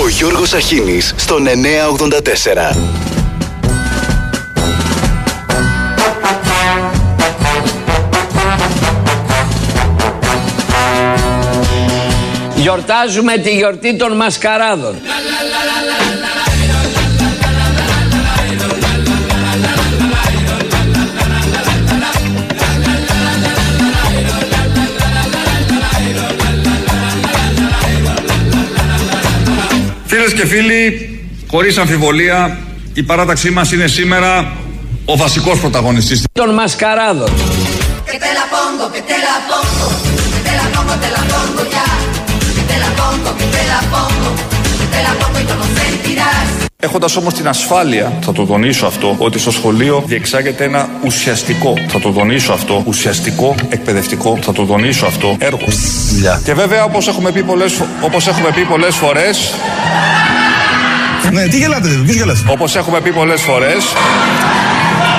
Ο Γιώργος Αχίνης στον 984. Γιορτάζουμε τη γιορτή των μασκαράδων. Και φίλοι, χωρίς αμφιβολία, η παράταξή μας είναι σήμερα ο βασικός πρωταγωνιστής. Των μασκαράδων. Que te la pongo, que te la pongo, que te la pongo, te la pongo ya. Que te la pongo, que te la pongo, que te la pongo y no lo sentirás. Έχοντας όμως την ασφάλεια, θα το τονίσω αυτό, ότι στο σχολείο διεξάγεται ένα ουσιαστικό, θα το τονίσω αυτό, ουσιαστικό, εκπαιδευτικό, θα το τονίσω αυτό, έργο. Και βέβαια όπως έχουμε πει πολλές, φο- όπως έχουμε πει πολλές φορές, Ναι, τι γελάτε, ποιος γελάτε. όπως έχουμε πει πολλές φορές,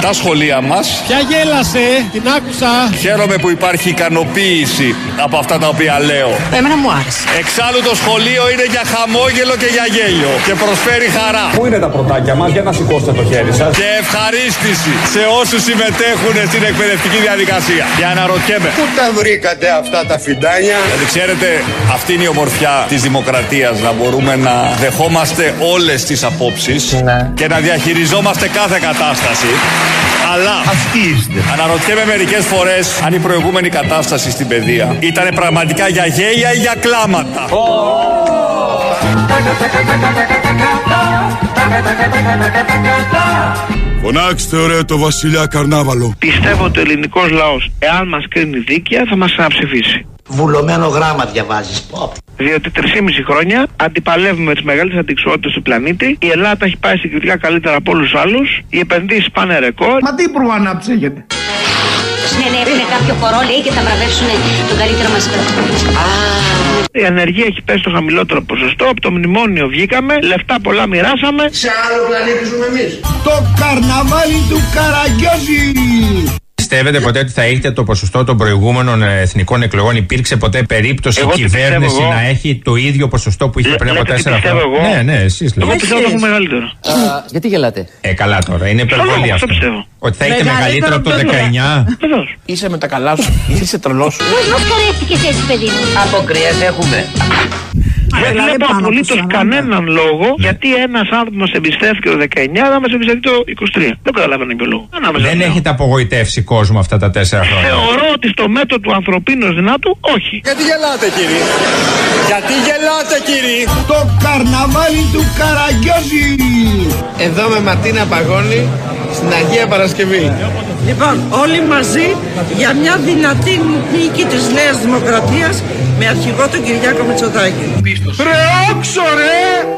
τα σχολεία μας Ποια γέλασε, την άκουσα. Χαίρομαι που υπάρχει ικανοποίηση από αυτά τα οποία λέω. Εμένα μου άρεσε. Εξάλλου το σχολείο είναι για χαμόγελο και για γέλιο και προσφέρει χαρά. Πού είναι τα πρωτάκια μας, για να σηκώσετε το χέρι σας. Και ευχαρίστηση σε όσους συμμετέχουν στην εκπαιδευτική διαδικασία. Και αναρωτιέμαι. Πού τα βρήκατε αυτά τα φιντάνια; Δηλαδή ξέρετε, αυτή είναι η ομορφιά της δημοκρατίας, να μπορούμε να δεχόμαστε όλες τις απόψεις και να διαχειριζόμαστε κάθε κατάσταση. Αλλά Αυτοί είστε. Αναρωτιέμαι μερικές φορές αν η προηγούμενη κατάσταση στην παιδεία ήταν πραγματικά για γέλια ή για κλάματα. Φωνάξτε ωραία το βασιλιά Καρνάβαλο. Πιστεύω ότι ο ελληνικός λαός, εάν μας κρίνει δίκαια, θα μας ξαναψηφίσει. Βουλωμένο γράμμα διαβάζεις. Πω. Διότι 3,5 χρόνια αντιπαλεύουμε τις μεγαλύτερε αντικσότητες του πλανήτη. Η Ελλάδα έχει πάει συγκριτικά καλύτερα από όλους τους άλλους. Οι επενδύσεις πάνε ρεκόρ. Μα τι υπουργό αναψύγεται. Ναι, ναι, έχουν κάποιο χορό, λέει, και θα βραβεύσουν τον καλύτερο μας Η ανεργία έχει πέσει στο χαμηλότερο ποσοστό. Από το μνημόνιο βγήκαμε. Λεφτά πολλά μοιράσαμε. Σε άλλο πλανήτη ζούμε εμείς. Το καρναβάλι του Καραγκιόζη. Πιστεύετε ποτέ ότι θα έχετε το ποσοστό των προηγούμενων ε, εθνικών εκλογών, υπήρξε ποτέ περίπτωση Εγώ η τι κυβέρνηση πιστεύω εγώ. να έχει το ίδιο ποσοστό που είχε Λέ- πριν από λέτε τι τέσσερα πιστεύω χρόνια; εγώ. Ναι, ναι, εσείς Εγώ λέτε. πιστεύω ότι έχουμε μεγαλύτερο. Γιατί γελάτε; Ε, καλά τώρα, είναι υπερβολή αυτό αυτό. πιστεύω. Ότι θα έχετε μεγαλύτερο από το 19. Βεβαίως. Είσαι με τα καλά σου. Είσαι τρελός. Πώς μας χαρέστηκες έτσι, παιδί μου; Αποκριές έχουμε. Δεν βλέπω απολύτως κανέναν λόγο γιατί ένας άνθρωπος μα εμπιστεύτηκε το 19 να μα εμπιστευτεί το 23. Δεν καταλαβαίνω ποιο λόγο. Ανάμεσα Δεν λέω. έχετε απογοητεύσει κόσμο αυτά τα τέσσερα χρόνια. Θεωρώ ότι στο μέτρο του ανθρωπίνου δυνάτου, όχι. Γιατί γελάτε κύριε; Γιατί γελάτε κύριε; Το καρναβάλι του Καραγκιόζη. Εδώ με Ματίνα Παγώνη στην Αγία Παρασκευή. Λοιπόν, όλοι μαζί για μια δυνατή νίκη της Νέας Δημοκρατίας με αρχηγό τον Κυριάκο Μητσοτάκη. Ρε όξο ρε.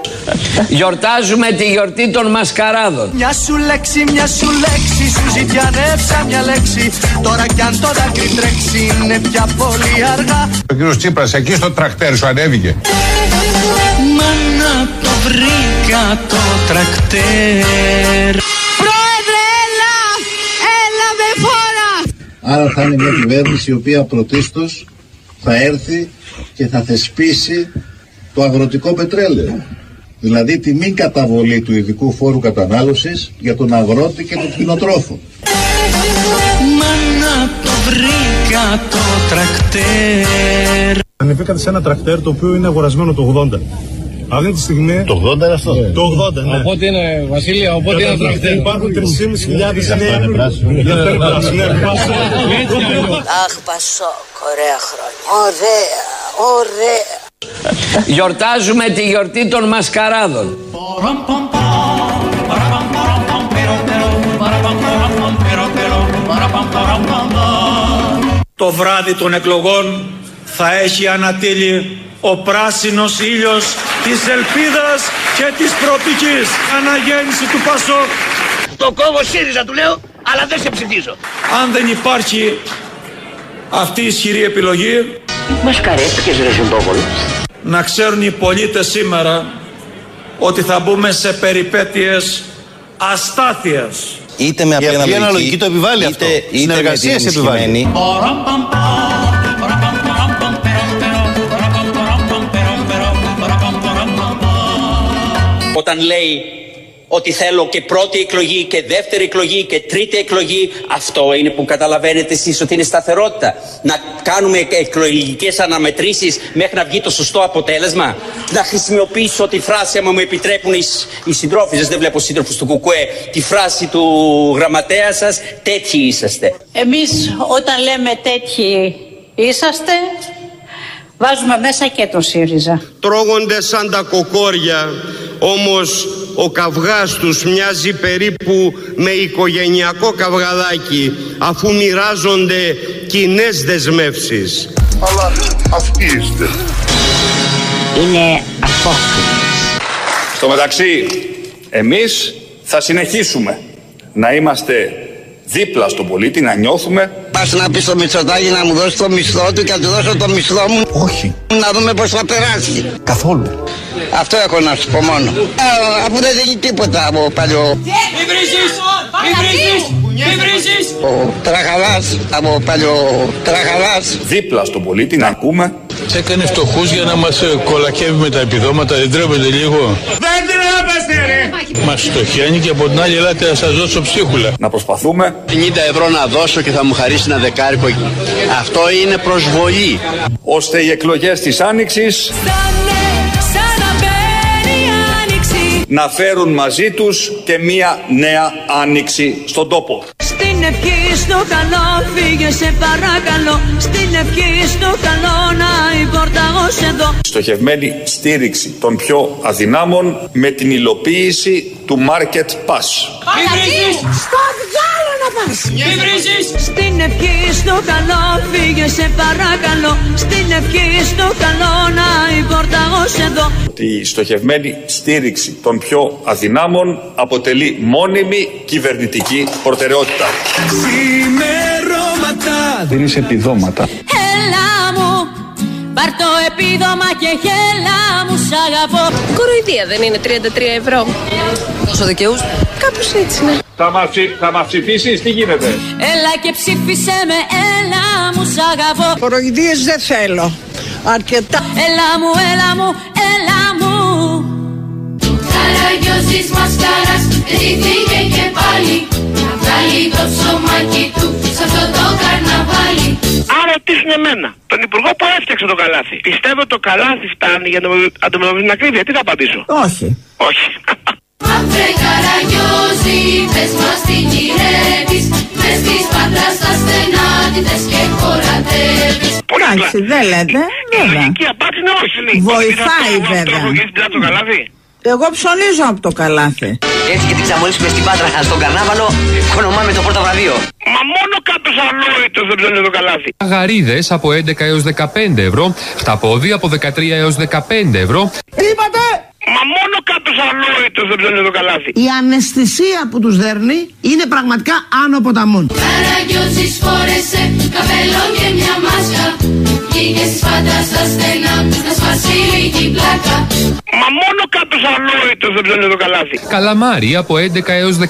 Γιορτάζουμε τη γιορτή των μασκαράδων. Μια σου λέξη, μια σου λέξη, σου ζητιανεύσα μια λέξη. Τώρα κι αν το δάκρυ τρέξει είναι πια πολύ αργά. Ο κύριος Τσίπρας εκεί στο τρακτέρ σου ανέβηκε. Μάνα το βρήκα το τρακτέρ. Άρα θα είναι μια κυβέρνηση η οποία πρωτίστως θα έρθει και θα θεσπίσει το αγροτικό πετρέλαιο. Δηλαδή τη μη καταβολή του ειδικού φόρου κατανάλωσης για τον αγρότη και τον κτηνοτρόφο. Μάνα το βρήκα το τρακτέρ. Ανεβήκατε σε ένα τρακτέρ το οποίο είναι αγορασμένο το 80. Αυτή τη στιγμή. Το 80 είναι αυτό. Το 80, ναι. Οπότε είναι, Βασίλεια, οπότε είναι τρακτέρ. Υπάρχουν 3.500 νέοι. πράσινο. Ναι, πράσινο, ναι, πράσινο. Αχ, Πασόκ, ωραία χρόνια. Ωραία, ωραία. Γιορτάζουμε τη γιορτή των μασκαράδων. Το βράδυ των εκλογών θα έχει ανατείλει ο πράσινος ήλιος της ελπίδας και της προοπτικής αναγέννηση του Πασόκ. Το κόμμα ΣΥΡΙΖΑ του λέω, αλλά δεν σε ψηφίζω. Αν δεν υπάρχει αυτή η ισχυρή επιλογή, Μας χαρέστηκες ρε Ζουμπόβολο. να ξέρουν οι πολίτες σήμερα ότι θα μπούμε σε περιπέτειες αστάθειας. Είτε με απλή αναλογική, αναλογική το επιβάλλει αυτό; Συνεργασία σε επιβάλλει. Όταν λέει ότι θέλω και πρώτη εκλογή και δεύτερη εκλογή και τρίτη εκλογή. Αυτό είναι που καταλαβαίνετε εσείς ότι είναι σταθερότητα. Να κάνουμε εκλογικές αναμετρήσεις μέχρι να βγει το σωστό αποτέλεσμα. Να χρησιμοποιήσω τη φράση, άμα μου επιτρέπουν οι, οι συντρόφοι δεν βλέπω σύντροφους του Κουκουέ, τη φράση του γραμματέα σας, τέτοιοι είσαστε. Εμείς όταν λέμε τέτοιοι είσαστε, βάζουμε μέσα και τον ΣΥΡΙΖΑ. Τρώγονται σαν τα κοκόρια, όμως ο καυγάς τους μοιάζει περίπου με οικογενειακό καυγαδάκι αφού μοιράζονται κοινές δεσμεύσεις. Αλλά αυτοί είστε. Είναι απόκριες. Στο μεταξύ, εμείς θα συνεχίσουμε να είμαστε δίπλα στον πολίτη, να νιώθουμε Πας να πεις στο Μητσοτάκη να μου δώσεις το μισθό του και να του δώσω το μισθό μου. Όχι. Να δούμε πώς θα περάσει. Καθόλου. Αυτό έχω να σου πω μόνο. Α, αφού δεν δίνει τίποτα από παλιό. Μην βρίζεις! Μην βρίζεις! Μην βρίζεις! Ο τραχαλάς, από παλιό τραχαλάς. δίπλα στον πολίτη, να ακούμε Σε έκανε φτωχούς για να μας κολακεύει με τα επιδόματα, δεν τρέπετε λίγο. Δεν τρέπεστε ρε! Μας στοχιάνει και από την άλλη, ελάτε να σας δώσω ψίχουλα. να προσπαθούμε 50 ευρώ να δώσω και θα μου χαρίσει ένα δεκάρικο. Αυτό είναι προσβολή. ώστε οι εκλογές της Άνοιξης να φέρουν μαζί τους και μία νέα Άνοιξη στον τόπο. Στην ευχή στο καλό φύγε σε παρακαλώ Στην ευχή στο καλό να η πόρτα ως εδώ Στοχευμένη στήριξη των πιο αδυνάμων με την υλοποίηση του Market Pass. Μην βρίζεις! Στο διάλο να πας! Μην βρίζεις! Στην ευχή στο καλό φύγε σε παρακαλώ Στην ευχή στο καλό να η πόρτα ως εδώ Η στοχευμένη στήριξη των πιο αδυνάμων αποτελεί μόνιμη κυβερνητική προτεραιότητα. Ξημερώματα. Δίνεις επιδόματα. Έλα μου, πάρ το επίδομα και γέλα μου σ' αγαπώ Κοροϊδία δεν είναι 33 ευρώ. Τόσο δικαιούς. Κάπως έτσι είναι. Θα μας, θα μας ψηφίσεις, τι γίνεται; Έλα και ψήφισε με, έλα μου σ' αγαπώ Κοροϊδίες δεν θέλω. Αρκετά. Έλα μου, έλα μου, έλα μου Καραγιόζης μασκάρας Ρίχθηκε και πάλι Να βγάλει το ψωμάκι του Σ' αυτό το καρναβάλι Αν ρωτήσουν εμένα, τον υπουργό που έφτιαξε το καλάθι, πιστεύω το καλάθι φτάνει για να το αντιμετωπίσει την ακρίβεια. Τι θα απαντήσω; Όχι. Όχι. Αφρέ Καραγιόζη Πες μας τι γυρεύεις Μες της πατράς τα στενά Τι θες και χωρατεύεις Εντάξει, δεν λέτε. Βέβαια. Η απάντηση είναι όχι. είναι. Βοηθάει, Ότι θα το- βέβαια. το έχεις πλάτη το καλάθι. Εγώ ψωνίζω από το καλάθι. Έτσι και την ξαμολύσουμε στην Πάτρα στον καρνάβαλο, κονομάμε το πρώτο βραβείο. Μα μόνο κάποιος αλόητος δεν ψώνει το καλάθι. Γαρίδες από 11 έως 15 ευρώ, χταπόδι από 13 έως 15 ευρώ, Τι είπατε! Μα μόνο κάποιος αλόητος δεν ψώνει το καλάθι. Η αναισθησία που τους δέρνει είναι πραγματικά άνω ποταμών. Καραγιόζης φόρεσε Καπέλο και μια μάσκα Βγήκε στις πατράς τα στενά Να σπάσει λίγη πλάκα Μα μόνο κάποιος αλόητος δεν ψώνει το καλάθι. καλαμάρι από 11 έως 13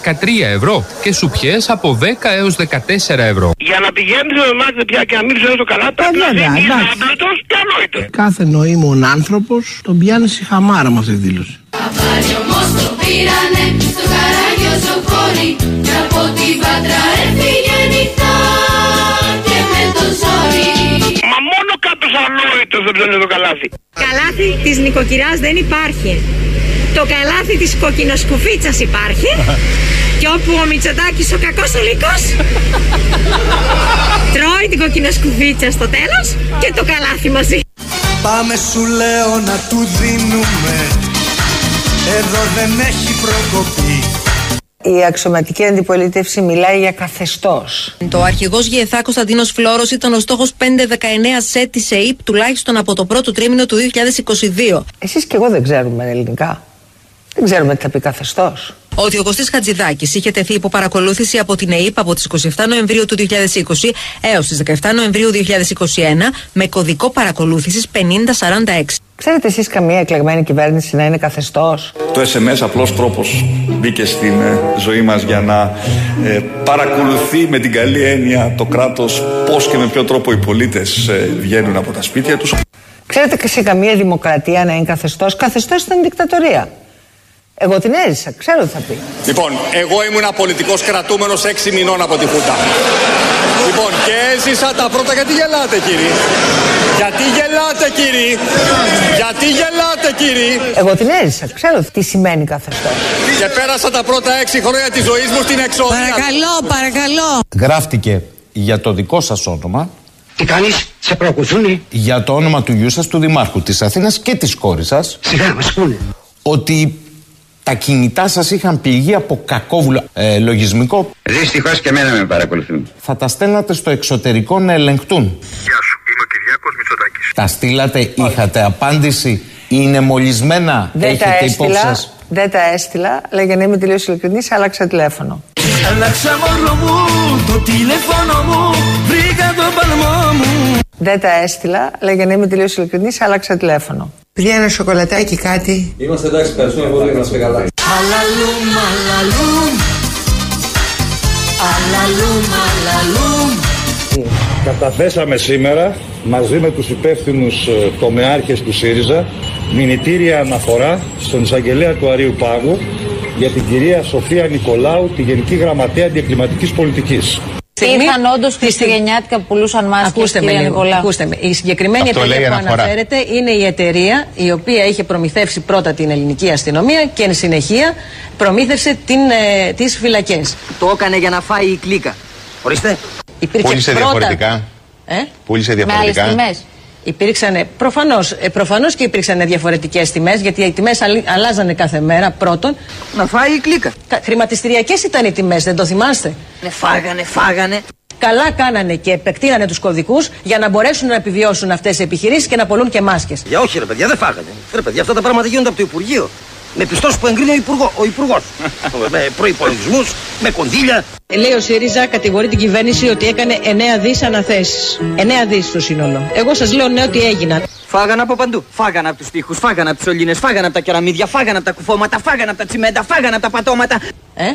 ευρώ και σουπιές από 10 έως 14 ευρώ. Για να πηγαίνεις με μάτι πια και να μην ψώνεις το καλάθι πρέπει να βέβαια, είσαι εντάξει. άμπλωτος και αλόητος. Κάθε νοήμων άνθρωπος τον πιάνει στη χαμάρα με αυτή τη δήλωση. Αβάρι όμως το πήρανε Στο καραγιόζο χώρι Και από την Πάτρα έφυγε νυχτά μόνο κάποιος αλόητος δεν ψώνει το καλάθι. Καλάθι της νοικοκυράς δεν υπάρχει. Το καλάθι της κοκκινοσκουφίτσας υπάρχει. και όπου ο Μητσοτάκης ο κακός ο λύκος τρώει την κοκκινοσκουφίτσα στο τέλος και το καλάθι μαζί. Πάμε σου λέω να του δίνουμε Εδώ δεν έχει προκοπή Η αξιωματική αντιπολίτευση μιλάει για καθεστώς. Το αρχηγός ΓΕΘΑ Κωνσταντίνος Φλόρο ήταν ο στόχος 519 σε της ΕΕΠ τουλάχιστον από το πρώτο τρίμηνο του 2022. Εσείς και εγώ δεν ξέρουμε ελληνικά. Δεν ξέρουμε τι θα πει καθεστώς. Ο Διογκωστή Χατζηδάκης είχε τεθεί υπό παρακολούθηση από την ΕΕΠ από τις 27 Νοεμβρίου του 2020 έως τις 17 Νοεμβρίου 2021 με κωδικό παρακολούθησης 5046. Ξέρετε εσείς καμία εκλεγμένη κυβέρνηση να είναι καθεστώς; Το SMS απλός τρόπος μπήκε στην ε, ζωή μας για να ε, παρακολουθεί με την καλή έννοια το κράτος πώς και με ποιο τρόπο οι πολίτες ε, βγαίνουν από τα σπίτια τους. Ξέρετε και σε καμία δημοκρατία να είναι καθεστώς; Καθεστώς ήταν δικτατορία. Εγώ την έζησα, ξέρω τι θα πει. Λοιπόν, εγώ ήμουν πολιτικό κρατούμενος 6 μηνών από τη Χούντα. Λοιπόν, και έζησα τα πρώτα. Γιατί γελάτε, κύριε; Γιατί γελάτε, κύριε; Γιατί γελάτε, κύριε; Εγώ την έζησα, ξέρω τι σημαίνει καθεστώ. Και πέρασα τα πρώτα 6 χρόνια της ζωής μου στην εξόδια. Παρακαλώ, παρακαλώ. Γράφτηκε για το δικό σας όνομα Τι κάνεις, σε προκουθούνι. για το όνομα του γιού σας, του Δημάρχου της Αθήνας και της κόρης σας Σιγά, μας πούνε. ότι τα κινητά σας είχαν πληγεί από κακόβουλο ε, λογισμικό Δυστυχώς και εμένα με παρακολουθούν. θα τα στέλνατε στο εξωτερικό να ελεγχτούν. Γεια σου, είμαι ο Κυριάκος Μητσοτάκης. Τα στείλατε, είχατε απάντηση, είναι μολυσμένα, Δεν τα έχετε υπόψη έστειλα, σας; δεν τα έστειλα, αλλά για να είμαι τελείως ειλικρινής, άλλαξα τηλέφωνο. Άλλαξα μωρό μου το τηλέφωνο μου Βρήκα τον παλμό μου Δεν τα έστειλα, αλλά για να είμαι τελείως ειλικρινής, άλλαξα τηλέφωνο. Παιδιά, ένα σοκολατάκι, κάτι. Είμαστε εντάξει, ευχαριστούμε πολύ να είστε καλά. Αλαλούμ, αλαλούμ Αλαλούμ, αλαλούμ Καταθέσαμε σήμερα μαζί με τους υπεύθυνους ε, τομεάρχες του ΣΥΡΙΖΑ μηνυτήρια αναφορά στον εισαγγελέα του Αρίου Πάγου για την κυρία Σοφία Νικολάου, τη Γενική Γραμματέα Αντιεκκληματικής Πολιτικής. Ήρθαν όντως χριστουγεννιάτικα που πουλούσαν μάσκες, Ακούστε με, κυρία λίγο, Νικολάου. ακούστε με. Η συγκεκριμένη Αυτό λέει εταιρεία που αναφορά. αναφέρεται είναι η εταιρεία η οποία είχε προμηθεύσει πρώτα την ελληνική αστυνομία και εν συνεχεία προμήθευσε την, ε, τις φυλακές. Το έκανε για να φάει η κλίκα. Ορίστε. Υπήρξε Πούλησε πρώτα- διαφορετικά. Ε; Πούλησε διαφορετικά. Με άλλες τιμές. Υπήρξαν, προφανώς, ε, προφανώς και υπήρξαν διαφορετικές τιμές, γιατί οι τιμές αλλ- αλλάζανε κάθε μέρα πρώτον. Να φάει η κλίκα. Κα- Χρηματιστηριακές ήταν οι τιμές, δεν το θυμάστε; Ναι, φάγανε, φάγανε. Καλά κάνανε και επεκτείνανε τους κωδικούς για να μπορέσουν να επιβιώσουν αυτές οι επιχειρήσεις και να πολλούν και μάσκες. Για όχι ρε παιδιά, δεν φάγανε. Ρε παιδιά, αυτά τα πράγματα γίνονται από το Υπουργείο. Με πιστός που εγκρίνει ο, υπουργό, ο Υπουργός. με προϋπολογισμούς, με κονδύλια. Λέει ο ΣΥΡΙΖΑ κατηγορεί την κυβέρνηση ότι έκανε 9 δις αναθέσεις. 9 δις στο σύνολο. Εγώ σας λέω ναι ότι έγιναν. Φάγανε από παντού. Φάγανε από τους τοίχους, φάγανε από τις σωλήνες, φάγανε από τα κεραμίδια, φάγανε από τα κουφώματα, φάγανε από τα τσιμέντα, φάγανε από τα πατώματα. Ε;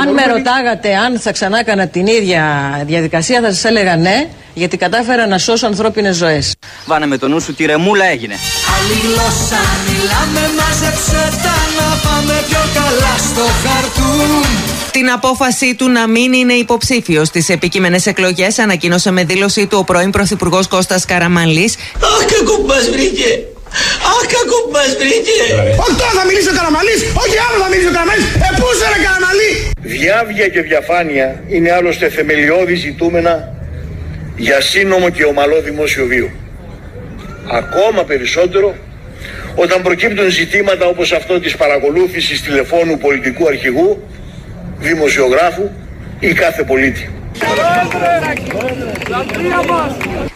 αν με ρωτάγατε αν θα ξανά έκανα την ίδια διαδικασία θα σας έλεγα ναι γιατί κατάφερα να σώσω ανθρώπινες ζωές. Βάνε με το νου σου, τη ρεμούλα έγινε. Άλλη γλώσσα μιλάμε Μάζεψε τα να πάμε πιο καλά στο χαρτούν Την απόφαση του να μην είναι υποψήφιος στις επικείμενες εκλογές ανακοίνωσε με δήλωσή του ο πρώην Πρωθυπουργός Κώστας Καραμανλής Αχ κακό που μας βρήκε Αχ κακό που μας βρήκε Όχι τώρα θα μιλήσει ο Καραμαλής, όχι άλλο θα μιλήσει ο Καραμαλής. Ε, πού είσαι ρε Καραμαλή; Διάβγεια και διαφάνεια είναι άλλωστε θεμελιώδη ζητούμενα για σύνομο και ομαλό δημόσιο βίο. Ακόμα περισσότερο όταν προκύπτουν ζητήματα όπως αυτό της παρακολούθησης τηλεφώνου πολιτικού αρχηγού, δημοσιογράφου ή κάθε πολίτη.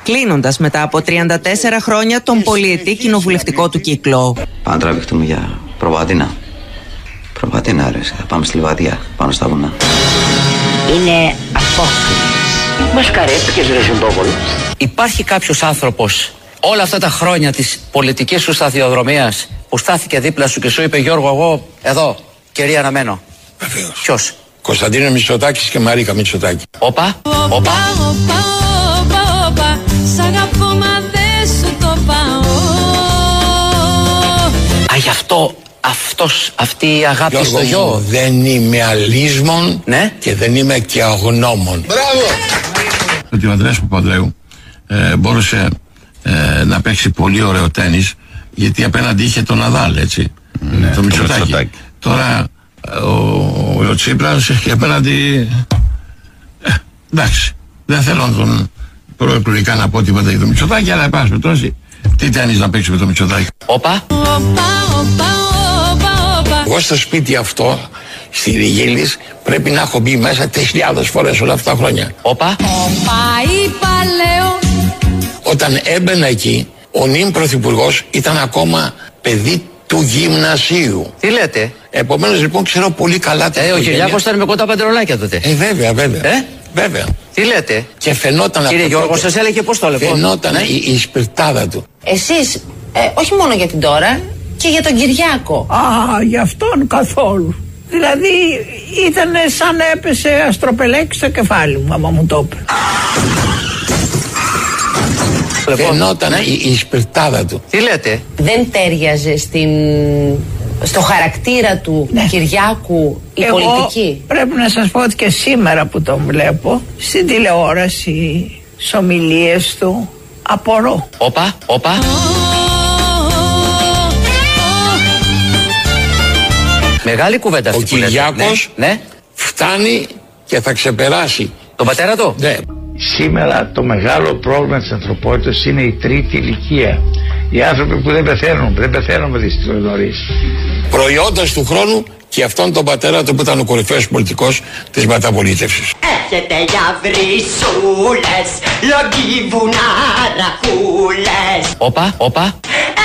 κλείνοντας μετά από 34 χρόνια τον πολιετή κοινοβουλευτικό του κύκλο. Πάμε να τραβηχτούμε για προβατίνα. Προβατίνα, ρε. Θα πάμε στη Λιβαδιά, πάνω στα βουνά. Είναι απόκριση. Μας καρέστηκες ρε Ζυμπόβολο. Υπάρχει κάποιος άνθρωπος όλα αυτά τα χρόνια της πολιτικής σου σταθιοδρομίας που στάθηκε δίπλα σου και σου είπε Γιώργο εγώ εδώ κερί αναμένω. Βεβαίως. Ποιος; Κωνσταντίνο Μητσοτάκης και Μαρίκα Μητσοτάκη. Όπα. Όπα, όπα, όπα, όπα Σ' αγαπώ μα δεν σου το πάω Α, γι' αυτό αυτός, αυτή η αγάπη Γιώργο στο μου, γιο. δεν είμαι αλίσμον Ναι. και δεν είμαι και αγνώμων. Μπράβο. Ότι ο Ανδρέας Παπανδρέου ε, μπόρεσε ε, να παίξει πολύ ωραίο τέννις γιατί απέναντι είχε τον Ναδάλ, έτσι. το Μητσοτάκη. Τώρα ε, ο, ο Τσίπρας έχει απέναντι... Ε, εντάξει, δεν θέλω να τον προεκλογικά να πω τίποτα για το Μητσοτάκη, αλλά εν πάση περιπτώσει, τι τέννις να παίξει με το Μητσοτάκη. Όπα. Όπα, όπα, όπα, όπα Εγώ στο σπίτι αυτό, στη Ριγίλης, πρέπει να έχω μπει μέσα 3.000 φορές όλα αυτά τα χρόνια. Όπα. Όπα, είπα λέω Όταν έμπαινα εκεί, ο νυν πρωθυπουργός ήταν ακόμα παιδί του γυμνασίου. Τι λέτε; Επομένως λοιπόν ξέρω πολύ καλά την Ε, ο οικογένεια. Κυριάκος ήταν με κοντά παντρολάκια τότε. Ε, βέβαια, βέβαια. Ε; Βέβαια. Τι λέτε; Και φαινόταν Κύριε από Γιώργο, τότε- σας έλεγε πώς το έλεγε. Φαινόταν Ναι. η, η σπιρτάδα του. Εσείς, ε, όχι μόνο για την τώρα, και για τον Κυριάκο. Α, γι' αυτόν καθόλου. Δηλαδή ήταν σαν να έπεσε αστροπελέκι στο κεφάλι μου, άμα μου το είπε. Φαινόταν Ναι. η, η σπιρτάδα του. Τι λέτε; Δεν τέριαζε στην... στο χαρακτήρα του Κυριάκου η Εγώ πολιτική; πρέπει να σας πω ότι και σήμερα που τον βλέπω στην τηλεόραση, στις ομιλίες του, απορώ. Όπα, όπα. Μεγάλη κουβέντα Ο αυτή που λέτε. Κυριάκος Ναι. ναι. φτάνει και θα ξεπεράσει. Τον πατέρα του; Ναι. Σήμερα το μεγάλο πρόβλημα της ανθρωπότητας είναι η τρίτη ηλικία. Οι άνθρωποι που δεν πεθαίνουν, δεν πεθαίνουν δυστυχώς νωρίς. Προϊόντας του χρόνου και αυτόν τον πατέρα του που ήταν ο κορυφαίος πολιτικός της μεταπολίτευσης. Έρχεται για βρυσούλες, λογί βουναρακούλες. Όπα, όπα.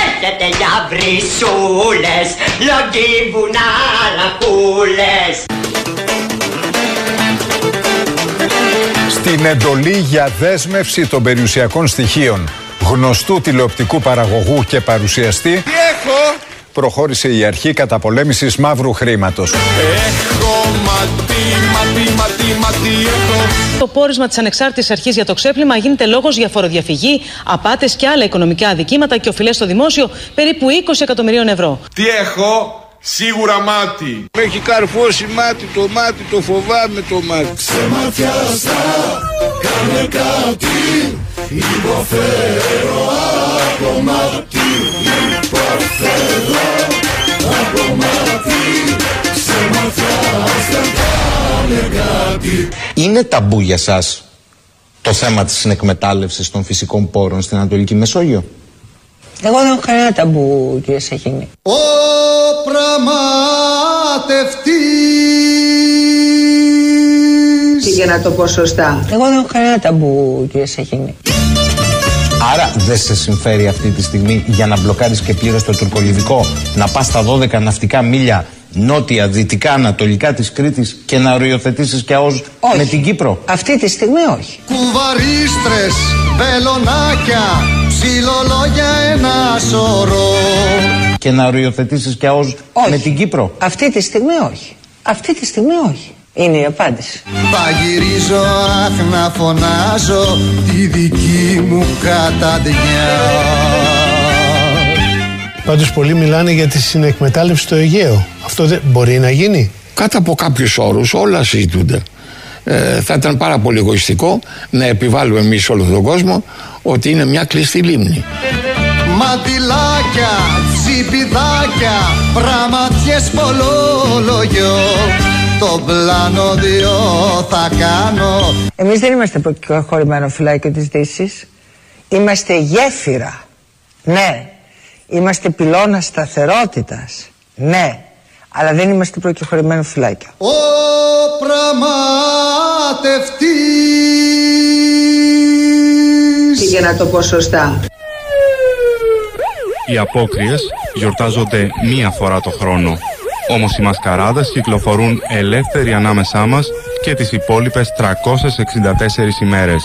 Έρχεται για βρυσούλες, λογί βουναρακούλες. Στην εντολή για δέσμευση των περιουσιακών στοιχείων γνωστού τηλεοπτικού παραγωγού και παρουσιαστή Τι έχω! προχώρησε η αρχή καταπολέμησης μαύρου χρήματος. Έχω ματί, ματί, ματί, ματί, έχω. Το πόρισμα της Ανεξάρτητης Αρχής για το ξέπλυμα γίνεται λόγος για φοροδιαφυγή, απάτες και άλλα οικονομικά αδικήματα και οφειλές στο δημόσιο περίπου 20 εκατομμυρίων ευρώ. Τι έχω! Σίγουρα μάτι. Με έχει καρφώσει μάτι, το μάτι, το φοβάμαι το μάτι. Ξεματιάστα, κάνε κάτι, υποφέρω από μάτι, υποφέρω από μάτι, ξεματιάστα, κάνε κάτι. Είναι ταμπού για σας το θέμα της συνεκμετάλλευσης των φυσικών πόρων στην Ανατολική Μεσόγειο; Εγώ δεν έχω κανένα ταμπού, κύριε Σαχίνη. Ο πραγματευτής Και να το πω σωστά; Εγώ δεν έχω κανένα ταμπού, κύριε Σαχίνη. Άρα δεν σε συμφέρει αυτή τη στιγμή για να μπλοκάρεις και πλήρως το τουρκολιβικό να πας στα 12 ναυτικά μίλια νότια, δυτικά, ανατολικά της Κρήτης και να οριοθετήσεις και ΑΟΣ Όχι. με την Κύπρο; Αυτή τη στιγμή όχι. Κουβαρίστρες, βελονάκια, ψιλολόγια ένα σωρό Και να οριοθετήσεις και ΑΟΣ με την Κύπρο; Αυτή τη στιγμή όχι. Αυτή τη στιγμή όχι. Είναι η απάντηση. Παγυρίζω αχ να φωνάζω τη δική μου καταδιά Πάντως πολλοί μιλάνε για τη συνεκμετάλλευση στο Αιγαίο. Αυτό δεν μπορεί να γίνει; Κάτω από κάποιους όρους όλα συζητούνται. Ε, θα ήταν πάρα πολύ εγωιστικό να επιβάλλουμε εμείς σε όλο τον κόσμο ότι είναι μια κλειστή λίμνη. Μαντιλάκια, τσιπιδάκια, πραματιές πολλολογιό Το πλάνο δυο θα κάνω Εμείς δεν είμαστε προκεχωρημένο φυλάκιο της Δύσης. Είμαστε γέφυρα. Ναι. Είμαστε πυλώνας σταθερότητας. Ναι. Αλλά δεν είμαστε προκεχωρημένο φυλάκιο. Ο πραγματευτής Και για να το πω σωστά; Οι απόκριες γιορτάζονται μία φορά το χρόνο. Όμως οι μασκαράδες κυκλοφορούν ελεύθεροι ανάμεσά μας και τις υπόλοιπες 364 ημέρες.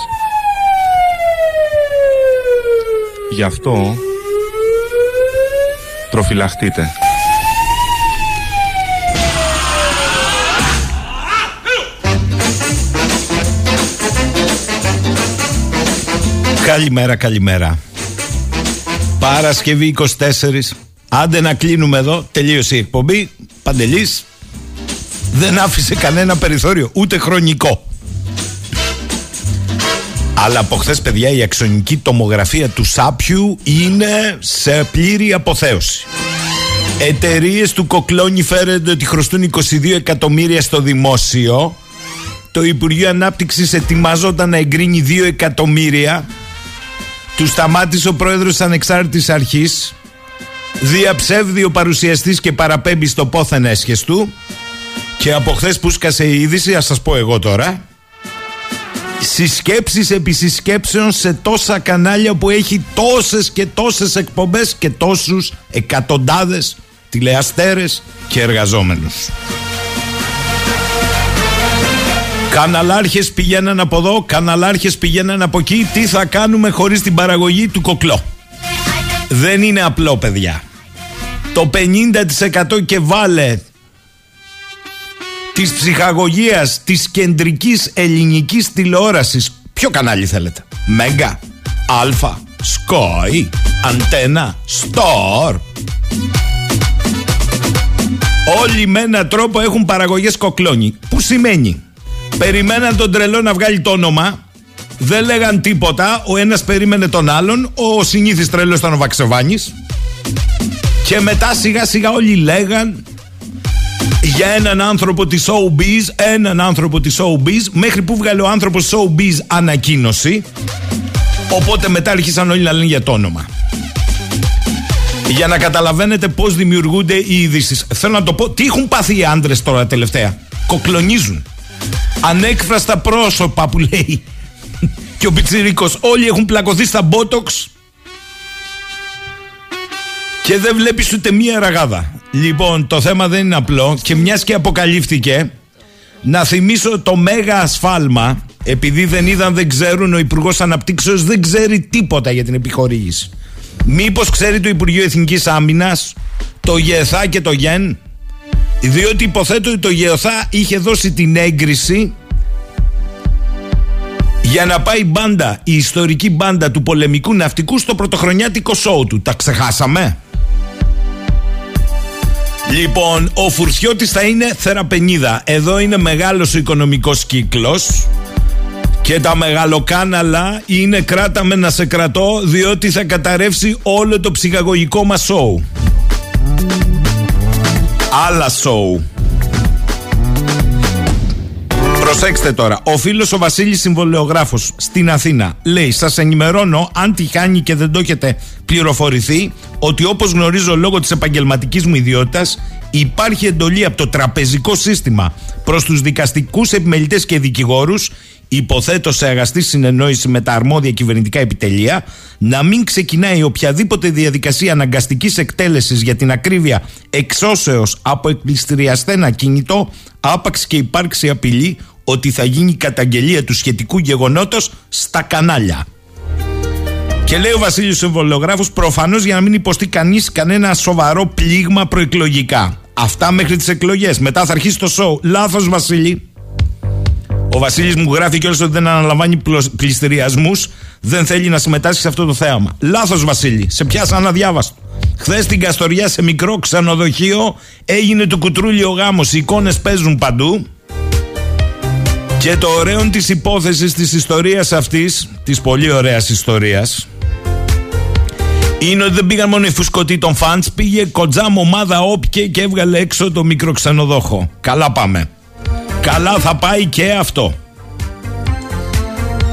Γι' αυτό προφυλαχτείτε. Καλημέρα, καλημέρα. Παρασκευή 24. Άντε να κλείνουμε εδώ. Τελείωσε η εκπομπή. Παντελής δεν άφησε κανένα περιθώριο, ούτε χρονικό. Αλλά από χθες, παιδιά, η αξονική τομογραφία του Σάπιου είναι σε πλήρη αποθέωση. Εταιρείες του Κοκλώνη φέρονται ότι χρωστούν 22 εκατομμύρια στο δημόσιο. Το Υπουργείο Ανάπτυξης ετοιμαζόταν να εγκρίνει 2 εκατομμύρια. Του σταμάτησε ο πρόεδρος της Ανεξάρτητης Αρχής. Διαψεύδει ο παρουσιαστής και παραπέμπει στο πόθεν έσχες του. Και από χθες που σκάσε η είδηση, ας σας πω εγώ τώρα. Συσκέψεις επί συσκέψεων σε τόσα κανάλια που έχει τόσες και τόσες εκπομπές και τόσους εκατοντάδες τηλεαστέρες και εργαζόμενους. Καναλάρχες πηγαίναν από εδώ, καναλάρχες πηγαίναν από εκεί. Τι θα κάνουμε χωρίς την παραγωγή του κοκλό; Δεν είναι απλό παιδιά. Το 50% και βάλε της ψυχαγωγίας της κεντρικής ελληνικής τηλεόρασης. Ποιο κανάλι θέλετε; Μέγα, Αλφα, Σκόι. Αντένα. Στορ. Όλοι με έναν τρόπο έχουν παραγωγές κοκλόνι. Που σημαίνει, περιμέναν τον τρελό να βγάλει το όνομα, δεν λέγαν τίποτα, ο ένας περίμενε τον άλλον, ο συνήθις τρελός ήταν ο Βαξεβάνης και μετά σιγά σιγά όλοι λέγαν για έναν άνθρωπο της showbiz, έναν άνθρωπο της showbiz, μέχρι που βγάλε ο άνθρωπος showbiz ανακοίνωση, οπότε μετά άρχισαν όλοι να λένε για το όνομα. Για να καταλαβαίνετε πώς δημιουργούνται οι ειδήσεις. Θέλω να το πω, τι έχουν πάθει οι άντρες τώρα τελευταία; Κοκλονίζουν. Ανέκφραστα πρόσωπα που λέει και ο Πιτσιρίκος. Όλοι έχουν πλακωθεί στα μπότοξ και δεν βλέπεις ούτε μία ραγάδα. Λοιπόν, το θέμα δεν είναι απλό και μιας και αποκαλύφθηκε να θυμίσω το μέγα ασφάλμα επειδή δεν είδαν, δεν ξέρουν, ο Υπουργός Αναπτύξεως δεν ξέρει τίποτα για την επιχορήγηση. Μήπως ξέρει το Υπουργείο Εθνικής Άμυνας, το ΓΕΘΑ και το ΓΕΝ, διότι υποθέτω ότι το ΓΕΘΑ είχε δώσει την έγκριση για να πάει μπάντα, η ιστορική μπάντα του πολεμικού ναυτικού στο πρωτοχρονιάτικο σόου του. Τα ξεχάσαμε; Λοιπόν, ο Φουρσιώτης θα είναι θεραπενίδα. Εδώ είναι μεγάλος ο οικονομικός κύκλος και τα μεγαλοκάναλα είναι κράτα με να σε κρατώ διότι θα καταρρεύσει όλο το ψυχαγωγικό μας σόου. Άλλα σόου. Προσέξτε τώρα. Ο φίλος ο Βασίλης Συμβολεογράφος στην Αθήνα λέει: Σας ενημερώνω, αν τυχάνει και δεν το έχετε πληροφορηθεί, ότι όπως γνωρίζω λόγω της επαγγελματικής μου ιδιότητας, υπάρχει εντολή από το τραπεζικό σύστημα προς τους δικαστικούς επιμελητές και δικηγόρους υποθέτω σε αγαστή συνεννόηση με τα αρμόδια κυβερνητικά επιτελεία, να μην ξεκινάει οποιαδήποτε διαδικασία αναγκαστικής εκτέλεσης για την ακρίβεια εξώσεως από εκπληστηριασθένα κινητό, άπαξ και υπάρξει απειλή ότι θα γίνει καταγγελία του σχετικού γεγονότος στα κανάλια. Και λέει ο Βασίλειος Εμβολογράφος προφανώς για να μην υποστεί κανείς κανένα σοβαρό πλήγμα προεκλογικά. Αυτά μέχρι τις εκλογές. Μετά θα αρχίσει το σοου. Λάθος Βασίλη. Ο Βασίλης μου γράφει κιόλα ότι δεν αναλαμβάνει πληστηριασμούς, δεν θέλει να συμμετάσχει σε αυτό το θέαμα. Λάθος, Βασίλη, σε πιάσα αδιάβαστο. Χθες στην Καστοριά σε μικρό ξενοδοχείο έγινε το κουτρούλιο γάμος. Οι εικόνες παίζουν παντού. Και το ωραίο της υπόθεσης της ιστορίας αυτής, της πολύ ωραίας ιστορίας, είναι ότι δεν πήγαν μόνο οι φουσκωτοί των φαντ, πήγε κοντζάμ ομάδα όπικε και έβγαλε έξω το μικρό ξενοδόχο. Καλά πάμε. Καλά θα πάει και αυτό.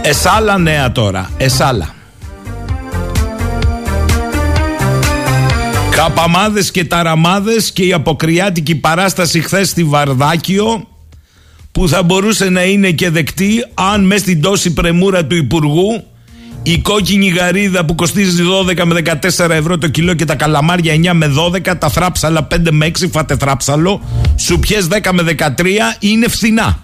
Εσάλα νέα τώρα. Εσάλα. Καπαμάδες και ταραμάδες και η αποκριάτικη παράσταση χθες στη Βαρδάκιο που θα μπορούσε να είναι και δεκτή αν μες στην τόση πρεμούρα του Υπουργού η κόκκινη γαρίδα που κοστίζει 12 με 14 ευρώ το κιλό και τα καλαμάρια 9 με 12, τα θράψαλα 5 με 6, φάτε θράψαλο, σουπιές 10 με 13 είναι φθηνά.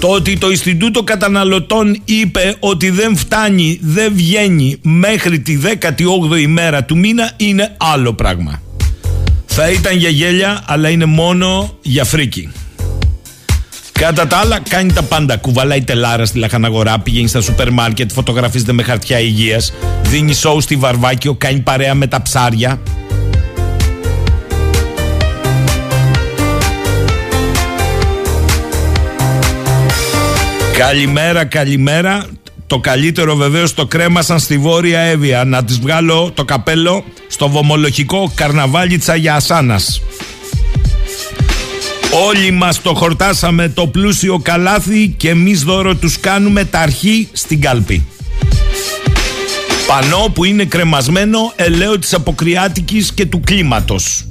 Το ότι το Ινστιτούτο Καταναλωτών είπε ότι δεν φτάνει, δεν βγαίνει μέχρι τη 18η μέρα του μήνα είναι άλλο πράγμα. Θα ήταν για γέλια, αλλά είναι μόνο για φρίκη. Κατά τα άλλα, κάνει τα πάντα. Κουβαλάει τελάρα στη λαχαναγορά, πηγαίνει στα σούπερ μάρκετ, φωτογραφίζεται με χαρτιά υγείας, δίνει σόου στη Βαρβάκιο, κάνει παρέα με τα ψάρια. Καλημέρα, καλημέρα. Το καλύτερο βεβαίως το κρέμασαν στη Βόρεια Εύβοια. Να της βγάλω το καπέλο στο βομολογικό καρναβάλι της Αγία Όλοι μας το χορτάσαμε το πλούσιο καλάθι και εμείς δώρο τους κάνουμε τα αρχή στην κάλπη. Πανό που είναι κρεμασμένο ελαίο της αποκριάτικης και του κλίματος.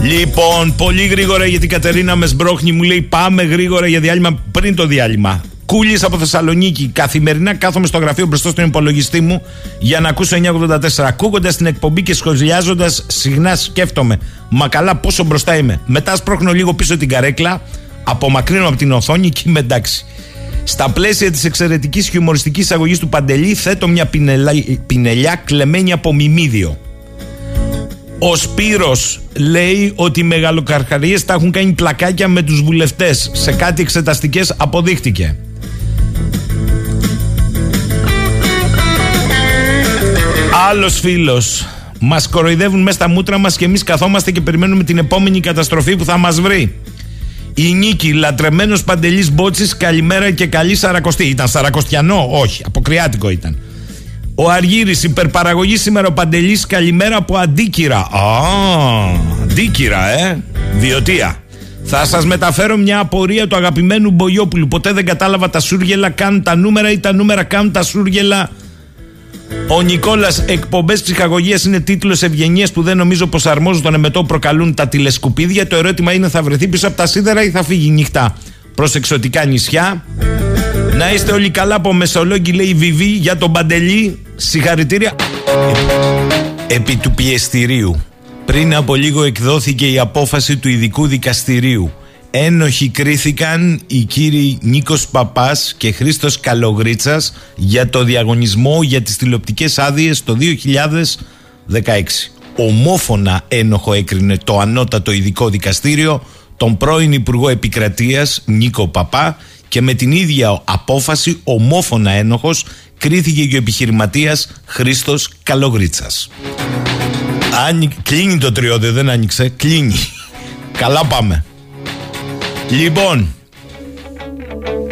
Λοιπόν, πολύ γρήγορα γιατί η Κατερίνα με σμπρώχνει μου λέει πάμε γρήγορα για διάλειμμα πριν το διάλειμμα. Κούλης από Θεσσαλονίκη. Καθημερινά κάθομαι στο γραφείο μπροστά στον υπολογιστή μου για να ακούσω 984. Ακούγοντας την εκπομπή και σχολιάζοντας, συχνά σκέφτομαι. Μα καλά, πόσο μπροστά είμαι. Μετά σπρώχνω λίγο πίσω την καρέκλα, απομακρύνω από την οθόνη και είμαι εντάξει. Στα πλαίσια της εξαιρετικής χιουμοριστικής αγωγής του Παντελή, θέτω μια πινελιά κλεμμένη από μιμίδιο. Ο Σπύρος λέει ότι οι μεγαλοκαρχαρίες τα έχουν κάνει πλακάκια με τους βουλευτές. Σε κάτι εξεταστικές αποδείχτηκε. Άλλος φίλος. Μας κοροϊδεύουν μέσα στα μούτρα μας και εμείς καθόμαστε και περιμένουμε την επόμενη καταστροφή που θα μας βρει. Η Νίκη, λατρεμένος παντελής Μπότσης, καλημέρα και καλή Σαρακοστή. Ήταν Σαρακοστιανό, όχι, αποκριάτικο ήταν. Ο Αργύρης, υπερπαραγωγή σήμερα ο Παντελής, καλημέρα από Αντίκυρα. Α, Αντίκυρα, ε. Διωτία. Θα σας μεταφέρω μια απορία του αγαπημένου Μπογιόπουλου. Ποτέ δεν κατάλαβα τα σούργελα κάνουν τα νούμερα ή τα νούμερα κάνουν τα σούργελα. Ο Νικόλας, εκπομπές ψυχαγωγίας είναι τίτλος ευγενίας που δεν νομίζω πως αρμόζουν τον εμετό που προκαλούν τα τηλεσκουπίδια. Το ερώτημα είναι θα βρεθεί πίσω από τα σίδερα ή θα φύγει νύχτα προς εξωτικά νησιά; Να είστε όλοι καλά από Μεσολόγγι, λέει η Βιβί, για τον Παντελή. Συγχαρητήρια. Επί του πιεστηρίου. Πριν από λίγο εκδόθηκε η απόφαση του ειδικού δικαστηρίου. Ένοχοι κρίθηκαν οι κύριοι Νίκος Παπάς και Χρήστος Καλογρίτσας για το διαγωνισμό για τις τηλεοπτικές άδειες το 2016. Ομόφωνα ένοχο έκρινε το ανώτατο ειδικό δικαστήριο τον πρώην Υπουργό Επικρατείας Νίκο Παπά και με την ίδια απόφαση ομόφωνα ένοχος κρίθηκε και ο επιχειρηματίας Χρήστος Καλογρίτσας. Άνοι... Κλείνει το τριώδιο, δεν άνοιξε. Κλείνει. Καλά πάμε. Λοιπόν,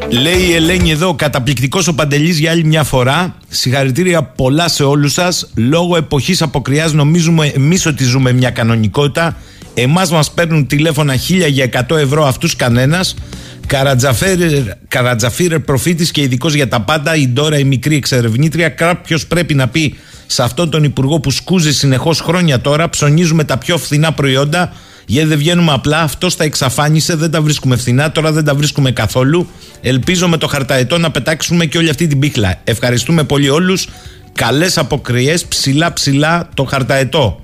λέει η Ελένη εδώ, καταπληκτικός ο Παντελής για άλλη μια φορά. Συγχαρητήρια πολλά σε όλους σας. Λόγω εποχής αποκριάς, νομίζουμε εμείς ότι ζούμε μια κανονικότητα. Εμάς μας παίρνουν τηλέφωνα χίλια για 100 ευρώ, αυτούς κανένας. Καρατζαφίρερ προφήτης και ειδικός για τα πάντα. Η Ντόρα, η μικρή εξερευνήτρια. Κάποιος πρέπει να πει σε αυτόν τον υπουργό που σκούζει συνεχώς χρόνια τώρα. Ψωνίζουμε τα πιο φθηνά προϊόντα. Γιατί δεν βγαίνουμε απλά, αυτό τα εξαφάνισε, δεν τα βρίσκουμε φθηνά, τώρα δεν τα βρίσκουμε καθόλου. Ελπίζω με το χαρταετό να πετάξουμε και όλη αυτή την πίχλα. Ευχαριστούμε πολύ όλους. Καλές αποκριές, ψηλά ψηλά το χαρταετό.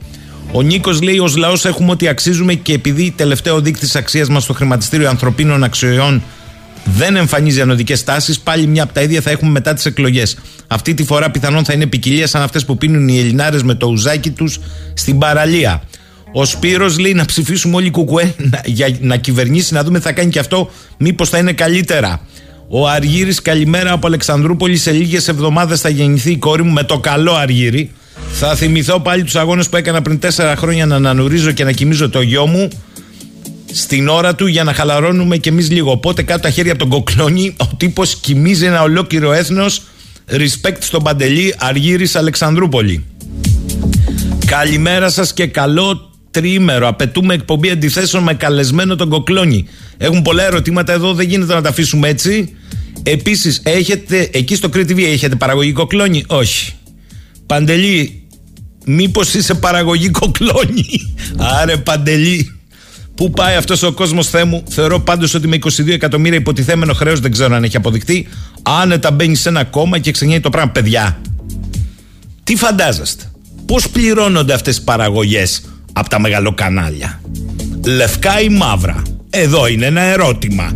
Ο Νίκος λέει: Ω λαός έχουμε ό,τι αξίζουμε και επειδή τελευταίο δείκτης αξίας μας στο χρηματιστήριο ανθρωπίνων αξιών δεν εμφανίζει ανωδικές τάσεις, πάλι μια από τα ίδια θα έχουμε μετά τις εκλογές. Αυτή τη φορά πιθανόν θα είναι ποικιλία σαν αυτές που πίνουν οι Ελληνάρες με το ουζάκι τους στην παραλία. Ο Σπύρος λέει να ψηφίσουμε όλοι κουκουέ να, για να κυβερνήσει, να δούμε τι θα κάνει και αυτό, μήπως θα είναι καλύτερα. Ο Αργύρης, καλημέρα από Αλεξανδρούπολη. Σε λίγες εβδομάδες θα γεννηθεί η κόρη μου με το καλό Αργύρη. Θα θυμηθώ πάλι τους αγώνες που έκανα πριν τέσσερα χρόνια να ανανουρίζω και να κοιμίζω το γιο μου στην ώρα του για να χαλαρώνουμε κι εμείς λίγο. Οπότε κάτω τα χέρια από τον κοκλόνι, ο τύπος κοιμίζει ένα ολόκληρο έθνος. Respect στον Παντελή Αργύρης Αλεξανδρούπολη. Καλημέρα σας και καλό τριήμερο. Απαιτούμε εκπομπή αντιθέσεων με καλεσμένο τον Κοκλόνι. Έχουν πολλά ερωτήματα εδώ, δεν γίνεται να τα αφήσουμε έτσι. Επίσης, έχετε εκεί στο Crete TV έχετε παραγωγή Κοκλόνι. Όχι. Παντελή, μήπως είσαι παραγωγή Κοκλόνι. Άρε, Παντελή. Πού πάει αυτός ο κόσμος, Θεέ μου; Θεωρώ πάντως ότι με 22 εκατομμύρια υποτιθέμενο χρέος δεν ξέρω αν έχει αποδειχτεί. Άνετα μπαίνει σε ένα κόμμα και ξενιάει το πράγμα. Παιδιά, τι φαντάζεστε; Πώς πληρώνονται αυτές οι παραγωγές; Από τα μεγαλοκανάλια. Λευκά ή μαύρα. Εδώ είναι ένα ερώτημα.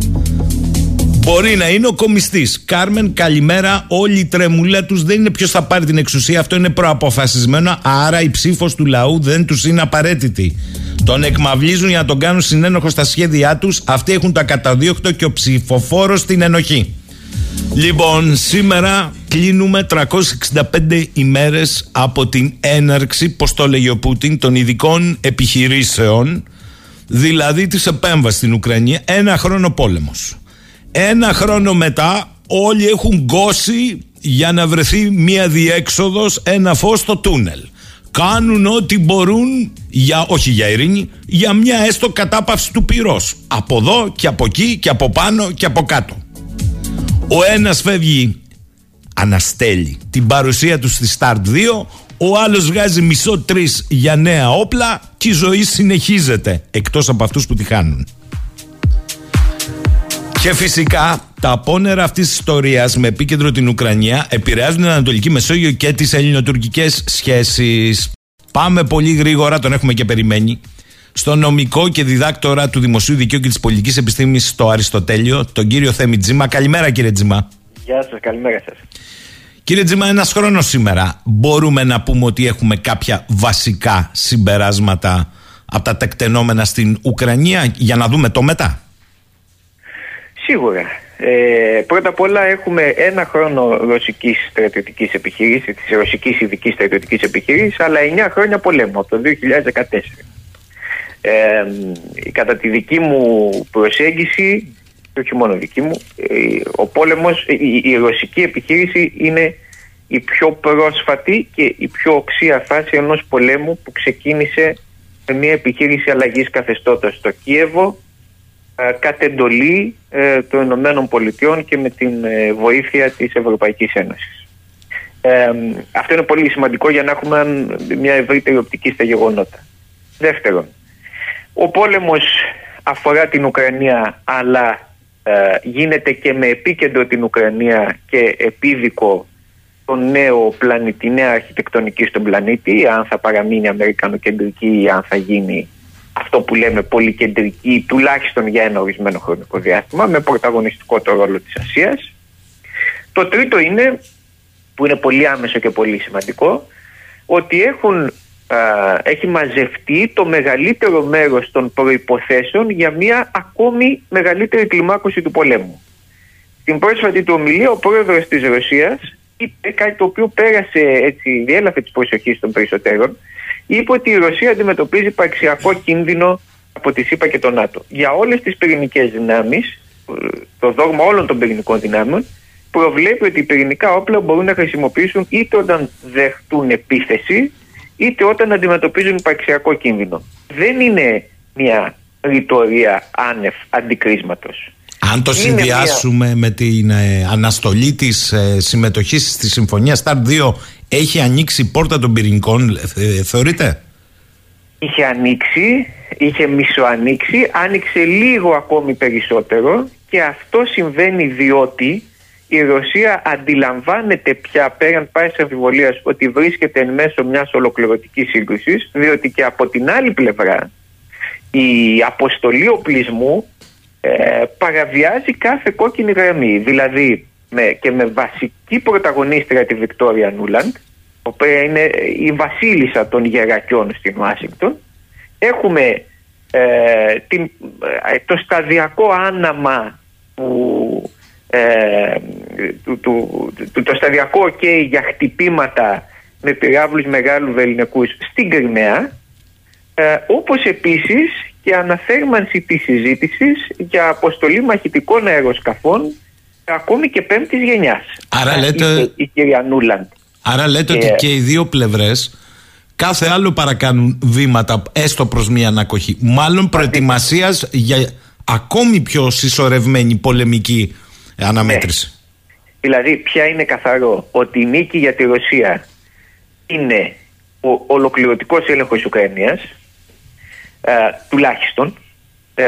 Μπορεί να είναι ο κομιστής. Κάρμεν, καλημέρα. Όλη η τρεμουλέ τους δεν είναι ποιος θα πάρει την εξουσία. Αυτό είναι προαποφασισμένο. Άρα η ψήφος του λαού δεν τους είναι απαραίτητη. Τον εκμαυλίζουν για να τον κάνουν συνένοχο στα σχέδιά τους. Αυτοί έχουν τα καταδίωκτο και ο ψηφοφόρος στην ενοχή. Λοιπόν, σήμερα κλείνουμε 365 ημέρες από την έναρξη, πώς το λέγει ο Πούτιν, των ειδικών επιχειρήσεων, δηλαδή της επέμβασης στην Ουκρανία, ένα χρόνο πόλεμος. Ένα χρόνο μετά όλοι έχουν γκώσει για να βρεθεί μια διέξοδος, ένα φως στο τούνελ. Κάνουν ό,τι μπορούν, για, όχι για ειρήνη, για μια έστω κατάπαυση του πυρός. Από εδώ και από εκεί και από πάνω και από κάτω. Ο ένας φεύγει, αναστέλει την παρουσία τους στη Start 2, ο άλλος βγάζει μισό τρεις για νέα όπλα και η ζωή συνεχίζεται, εκτός από αυτούς που τη χάνουν. Και φυσικά τα απόνερα αυτής της ιστορίας με επίκεντρο την Ουκρανία επηρεάζουν την Ανατολική Μεσόγειο και τις ελληνοτουρκικές σχέσεις. Πάμε πολύ γρήγορα, τον έχουμε και περιμένει. Στο νομικό και διδάκτορα του Δημοσίου Δικαίου και της Πολιτικής Επιστήμης στο Αριστοτέλειο, τον κύριο Θέμη Τζίμα. Καλημέρα, κύριε Τζίμα. Γεια σας, καλημέρα σας. Κύριε Τζίμα, ένας χρόνος σήμερα. Μπορούμε να πούμε ότι έχουμε κάποια βασικά συμπεράσματα από τα τεκτενόμενα στην Ουκρανία για να δούμε το μετά; Σίγουρα. Ε, πρώτα απ' όλα έχουμε ένα χρόνο ρωσικής στρατιωτικής επιχείρησης, της ρωσικής ειδικής στρατιωτικής επιχείρησης, αλλά 9 χρόνια πολέμου από το 2014. Ε, κατά τη δική μου προσέγγιση, και όχι μόνο δική μου, ε, ο πόλεμος, η, η ρωσική επιχείρηση είναι η πιο πρόσφατη και η πιο οξία φάση ενός πολέμου που ξεκίνησε με μια επιχείρηση αλλαγής καθεστώτος στο Κίεβο ε, κατ' εντολή ε, των Ηνωμένων Πολιτειών και με την ε, βοήθεια της Ευρωπαϊκής Ένωσης. Ε, αυτό είναι πολύ σημαντικό για να έχουμε μια ευρύτερη οπτική στα γεγονότα. Δεύτερον, ο πόλεμος αφορά την Ουκρανία αλλά γίνεται και με επίκεντρο την Ουκρανία και επίδικο το νέο πλανήτη, τη νέα αρχιτεκτονική στον πλανήτη, αν θα παραμείνει αμερικανοκεντρική ή αν θα γίνει αυτό που λέμε πολυκεντρική τουλάχιστον για ένα ορισμένο χρονικό διάστημα με πρωταγωνιστικό το ρόλο της Ασίας. Το τρίτο είναι, που είναι πολύ άμεσο και πολύ σημαντικό, ότι έχουν, έχει μαζευτεί το μεγαλύτερο μέρος των προϋποθέσεων για μια ακόμη μεγαλύτερη κλιμάκωση του πολέμου. Στην πρόσφατη του ομιλία ο πρόεδρος της Ρωσίας είπε κάτι το οποίο πέρασε έτσι διέλαφε της προσοχής των περισσότερων είπε ότι η Ρωσία αντιμετωπίζει υπαρξιακό κίνδυνο από τη ΣΥΠΑ και το ΝΑΤΟ. Για όλες τις πυρηνικές δυνάμεις, το δόγμα όλων των πυρηνικών δυνάμεων, προβλέπει ότι οι πυρηνικά όπλα μπορούν να χρησιμοποιήσουν είτε όταν δεχτούν επίθεση, είτε όταν αντιμετωπίζουν υπαρξιακό κίνδυνο. Δεν είναι μια ρητορία άνευ αντικρίσματος. Αν το συνδυάσουμε με την ε, αναστολή της ε, συμμετοχής στη Συμφωνία ΣΤΑΡ 2 έχει ανοίξει η πόρτα των πυρηνικών, ε, θεωρείτε; Είχε ανοίξει, είχε μισοανοίξει, άνοιξε λίγο ακόμη περισσότερο και αυτό συμβαίνει διότι η Ρωσία αντιλαμβάνεται πια πέραν πάση αμφιβολία ότι βρίσκεται εν μέσω μιας ολοκληρωτικής σύγκρουσης διότι και από την άλλη πλευρά η αποστολή οπλισμού ε, παραβιάζει κάθε κόκκινη γραμμή. Δηλαδή με, και με βασική πρωταγωνίστρια τη Βικτόρια Νούλαντ, οποία είναι η βασίλισσα των γερακιών στην Ουάσιγκτον. Έχουμε ε, την, ε, το σταδιακό άναμα που, ε, του, του, το σταδιακό και για χτυπήματα με πυράβλους μεγάλου βεληνικούς στην Κρυμαία ε, όπως επίσης και αναθέρμανση της συζήτησης για αποστολή μαχητικών αεροσκαφών ακόμη και πέμπτης γενιάς. Άρα λέτε, η, κυρία Νούλαντ. Άρα λέτε ότι και οι δύο πλευρές κάθε άλλο παρακάνουν βήματα έστω προς μια ανακοχή. Μάλλον προετοιμασίας για ακόμη πιο συσσωρευμένη πολεμική αναμέτρηση. Ναι. Δηλαδή πια είναι καθαρό ότι η νίκη για τη Ρωσία είναι ο ολοκληρωτικός έλεγχος της Ουκρανίας ε, τουλάχιστον ε,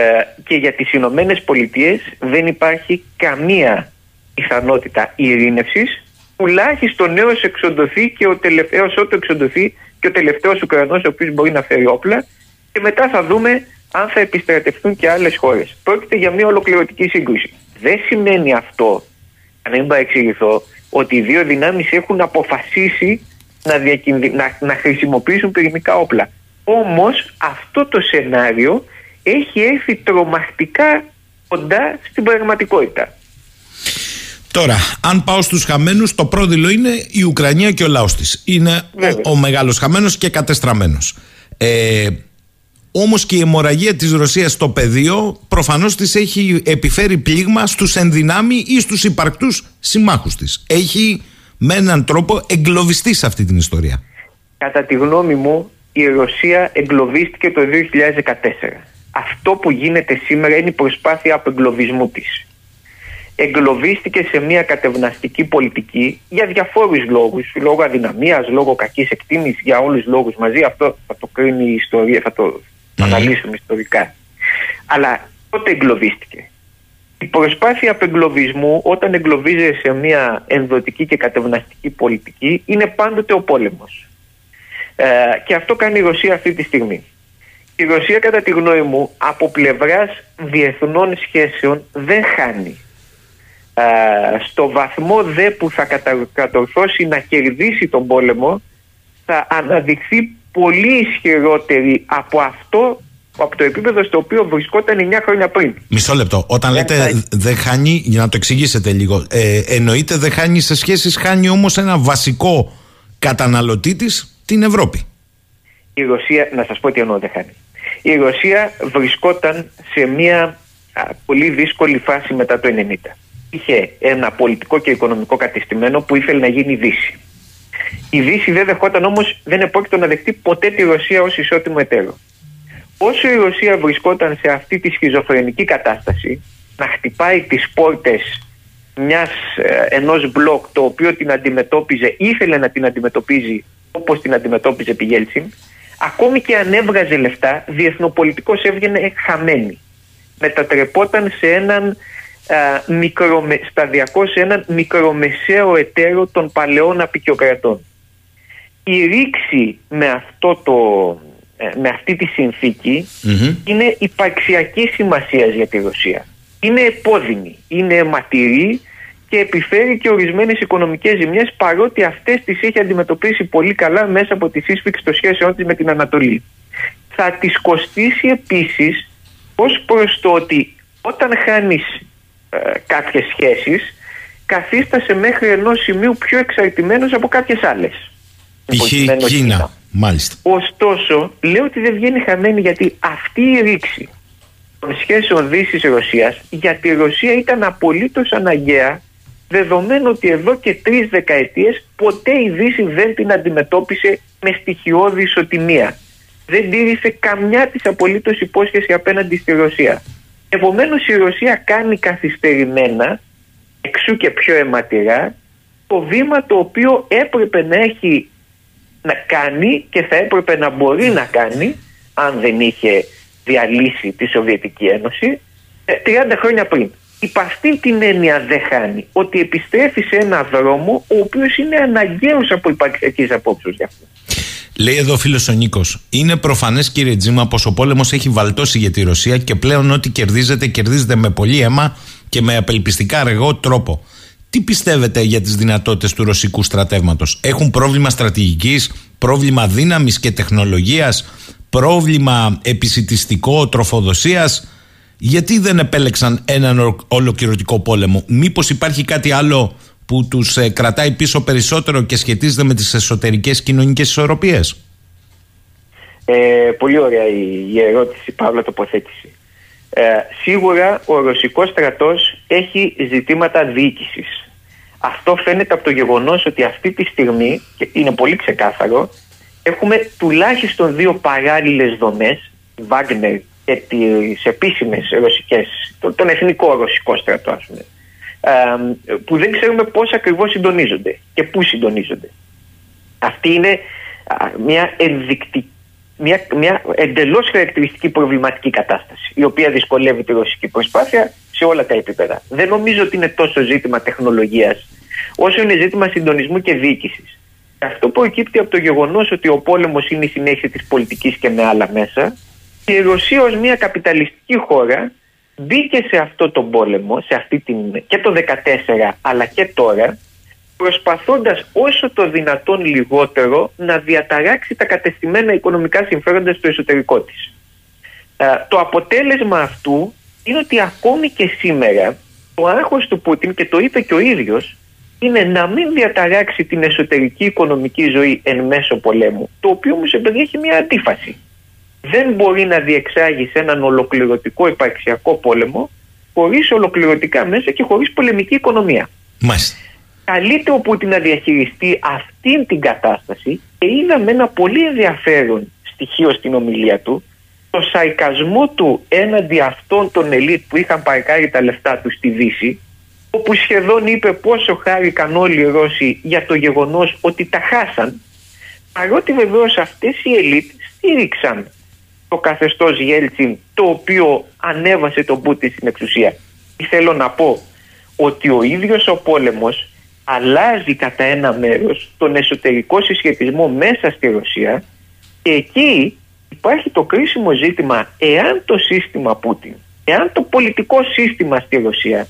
και για τις Ηνωμένες Πολιτείες δεν υπάρχει καμία πιθανότητα ειρήνευσης τουλάχιστον έως εξοντωθεί και ο τελευταίος ότου εξοντωθεί και ο τελευταίος Ουκρανός ο οποίος μπορεί να φέρει όπλα και μετά θα δούμε αν θα επιστρατευτούν και άλλες χώρες. Πρόκειται για μια ολοκληρωτική σύγκρουση. Δεν σημαίνει αυτό, να μην παρεξηγηθώ, ότι οι δύο δυνάμεις έχουν αποφασίσει να, να, να χρησιμοποιήσουν πυρηνικά όπλα. Όμως αυτό το σενάριο έχει έρθει τρομακτικά κοντά στην πραγματικότητα. Τώρα, αν πάω στους χαμένους, το πρόδειλο είναι η Ουκρανία και ο λαός της. Είναι ο, ο μεγάλος χαμένος και κατεστραμμένος. Ε, όμως και η αιμορραγία της Ρωσίας στο πεδίο προφανώς της έχει επιφέρει πλήγμα στους ενδυνάμει ή στους υπαρκτούς συμμάχους της. Έχει με έναν τρόπο εγκλωβιστεί σε αυτή την ιστορία. Κατά τη γνώμη μου η Ρωσία εγκλωβίστηκε το 2014. Αυτό που γίνεται σήμερα είναι η προσπάθεια απεγκλωβισμού της. Εγκλωβίστηκε σε μια κατευναστική πολιτική για διαφόρους λόγους, λόγω αδυναμίας, λόγω κακής εκτίμησης, για όλους τους λόγους μαζί. Αυτό θα το κρίνει η ιστορία, θα το αναλύσουμε ιστορικά. Αλλά πότε εγκλωβίστηκε; Η προσπάθεια απεγκλωβισμού όταν εγκλωβίζεται σε μια ενδοτική και κατευναστική πολιτική είναι πάντοτε ο πόλεμος. Ε, και αυτό κάνει η Ρωσία αυτή τη στιγμή. Η Ρωσία κατά τη γνώμη μου από πλευράς διεθνών σχέσεων δεν χάνει. Ε, στο βαθμό δε που θα κατορθώσει να κερδίσει τον πόλεμο θα αναδειχθεί πολύ ισχυρότερη από αυτό από το επίπεδο στο οποίο βρισκόταν 9 χρόνια πριν. Μισό λεπτό. Όταν Δεν λέτε θα- δεν χάνει, για να το εξηγήσετε λίγο, ε, εννοείται δεν χάνει σε σχέση, χάνει όμως ένα βασικό καταναλωτή της, την Ευρώπη. η Ρωσία, να σας πω τι εννοώ δεν χάνει. Η Ρωσία βρισκόταν σε μια α, πολύ δύσκολη φάση μετά το 90. Είχε ένα πολιτικό και οικονομικό κατεστημένο που ήθελε να γίνει Δύση. Η Δύση δεν δεχόταν όμως, δεν επόκειτο να δεχτεί ποτέ τη Ρωσία ως ισότιμο εταίρο. Όσο η Ρωσία βρισκόταν σε αυτή τη σχιζοφρενική κατάσταση, να χτυπάει τις πόρτες μιας, ε, ενός μπλοκ το οποίο την αντιμετώπιζε, ήθελε να την αντιμετωπίζει όπως την αντιμετώπιζε επί Γέλτσιν, ακόμη και αν έβγαζε λεφτά, διεθνοπολιτικός έβγαινε χαμένη. Μετατρεπόταν σε έναν α, μικρομε, σταδιακό σε έναν μικρομεσαίο εταίρο των παλαιών απεικιοκρατών. Η ρήξη με, αυτό το, ε, με αυτή τη συνθήκη είναι υπαρξιακή σημασίας για τη Ρωσία. Είναι επώδυνη, είναι αιματηρή και επιφέρει και ορισμένες οικονομικές ζημιές παρότι αυτές τις έχει αντιμετωπίσει πολύ καλά μέσα από τη σύσφυξη των σχέσεών της με την Ανατολή. Θα της κοστίσει επίσης ως προς το ότι όταν χάνεις ε, κάποιες σχέσεις καθίστασε μέχρι ενός σημείου πιο εξαρτημένος από κάποιες άλλες. Π.χ. Προκειμένου Κίνα. Μάλιστα. Ωστόσο, λέω ότι δεν βγαίνει χαμένη γιατί αυτή η ρήξη των σχέσεων Δύσης-Ρωσίας για τη Ρωσία ήταν απολύτως αναγκαία δεδομένου ότι εδώ και τρεις δεκαετίες ποτέ η Δύση δεν την αντιμετώπισε με στοιχειώδη ισοτιμία. Δεν τήρησε καμιά της απολύτως υπόσχεση απέναντι στη Ρωσία. Επομένως η Ρωσία κάνει καθυστερημένα, εξού και πιο αιματηρά, το βήμα το οποίο έπρεπε να έχει να κάνει και θα έπρεπε να μπορεί να κάνει αν δεν είχε διαλύσει τη Σοβιετική Ένωση ε, 30 χρόνια πριν. Υπ' αυτή την έννοια δεν χάνει ότι επιστρέφει σε ένα δρόμο ο οποίος είναι αναγκαίος από υπαρξιακής απόψεως για αυτό. Λέει εδώ ο φίλος ο Νίκος. Είναι προφανές, κύριε Τζίμα, πως ο πόλεμος έχει βαλτώσει για τη Ρωσία και πλέον ό,τι κερδίζεται, κερδίζεται με πολύ αίμα και με απελπιστικά αργό τρόπο. Τι πιστεύετε για τις δυνατότητες του ρωσικού στρατεύματος, Έχουν πρόβλημα στρατηγικής, πρόβλημα δύναμης και τεχνολογίας, πρόβλημα επισητιστικό τροφοδοσίας; Γιατί δεν επέλεξαν έναν ο- ολοκληρωτικό πόλεμο, Μήπως υπάρχει κάτι άλλο που τους ε, κρατάει πίσω περισσότερο και σχετίζεται με τις εσωτερικές κοινωνικές ισορροπίες; Ε, πολύ ωραία η, η ερώτηση, Παύλα, τοποθέτηση. Ε, σίγουρα ο ρωσικός στρατός έχει ζητήματα διοίκησης. Αυτό φαίνεται από το γεγονός ότι αυτή τη στιγμή, και είναι πολύ ξεκάθαρο, έχουμε τουλάχιστον δύο παράλληλες δομές, Βάγνερ και τις επίσημες ρωσικές, τον, τον εθνικό ρωσικό στρατό, ας πούμε, ε, που δεν ξέρουμε πώς ακριβώς συντονίζονται και πού συντονίζονται. Αυτή είναι α, μια ενδεικτική μια, μια εντελώς χαρακτηριστική προβληματική κατάσταση η οποία δυσκολεύει τη ρωσική προσπάθεια σε όλα τα επίπεδα. Δεν νομίζω ότι είναι τόσο ζήτημα τεχνολογίας όσο είναι ζήτημα συντονισμού και διοίκησης. Αυτό προκύπτει από το γεγονός ότι ο πόλεμος είναι η συνέχεια της πολιτικής και με άλλα μέσα και η Ρωσία ως μια καπιταλιστική χώρα μπήκε σε αυτό τον πόλεμο σε αυτή την, και το 2014 αλλά και τώρα προσπαθώντας όσο το δυνατόν λιγότερο να διαταράξει τα κατεστημένα οικονομικά συμφέροντα στο εσωτερικό της. Ε, το αποτέλεσμα αυτού είναι ότι ακόμη και σήμερα το άγχος του Πούτιν και το είπε και ο ίδιος είναι να μην διαταράξει την εσωτερική οικονομική ζωή εν μέσω πολέμου το οποίο όμως εμπεριέχει μια αντίφαση. Δεν μπορεί να διεξάγει σε έναν ολοκληρωτικό υπαρξιακό πόλεμο χωρίς ολοκληρωτικά μέσα και χωρίς πολεμική οικονομία. Μάλιστα. Καλείται ο Πούτιν να διαχειριστεί αυτήν την κατάσταση και είδαμε ένα πολύ ενδιαφέρον στοιχείο στην ομιλία του το σαϊκασμό του έναντι αυτών των ελίτ που είχαν παρκάρει τα λεφτά τους στη Δύση όπου σχεδόν είπε πόσο χάρηκαν όλοι οι Ρώσοι για το γεγονός ότι τα χάσαν παρότι βεβαίως αυτές οι ελίτ στήριξαν το καθεστώς Γέλτσιν το οποίο ανέβασε τον Πούτιν στην εξουσία. Θέλω να πω ότι ο ίδιος ο πόλεμος αλλάζει κατά ένα μέρος τον εσωτερικό συσχετισμό μέσα στη Ρωσία και εκεί υπάρχει το κρίσιμο ζήτημα εάν το σύστημα Πούτιν, εάν το πολιτικό σύστημα στη Ρωσία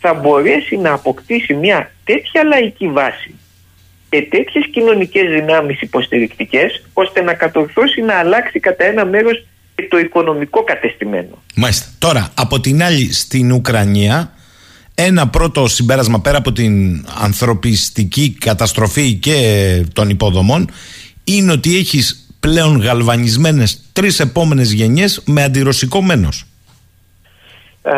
θα μπορέσει να αποκτήσει μια τέτοια λαϊκή βάση και τέτοιες κοινωνικές δυνάμεις υποστηρικτικές ώστε να κατορθώσει να αλλάξει κατά ένα μέρος και το οικονομικό κατεστημένο. Μάλιστα. Τώρα, από την άλλη, στην Ουκρανία, ένα πρώτο συμπέρασμα πέρα από την ανθρωπιστική καταστροφή και των υποδομών είναι ότι έχεις πλέον γαλβανισμένες τρεις επόμενες γενιές με αντιρωσικό μένος. Ε,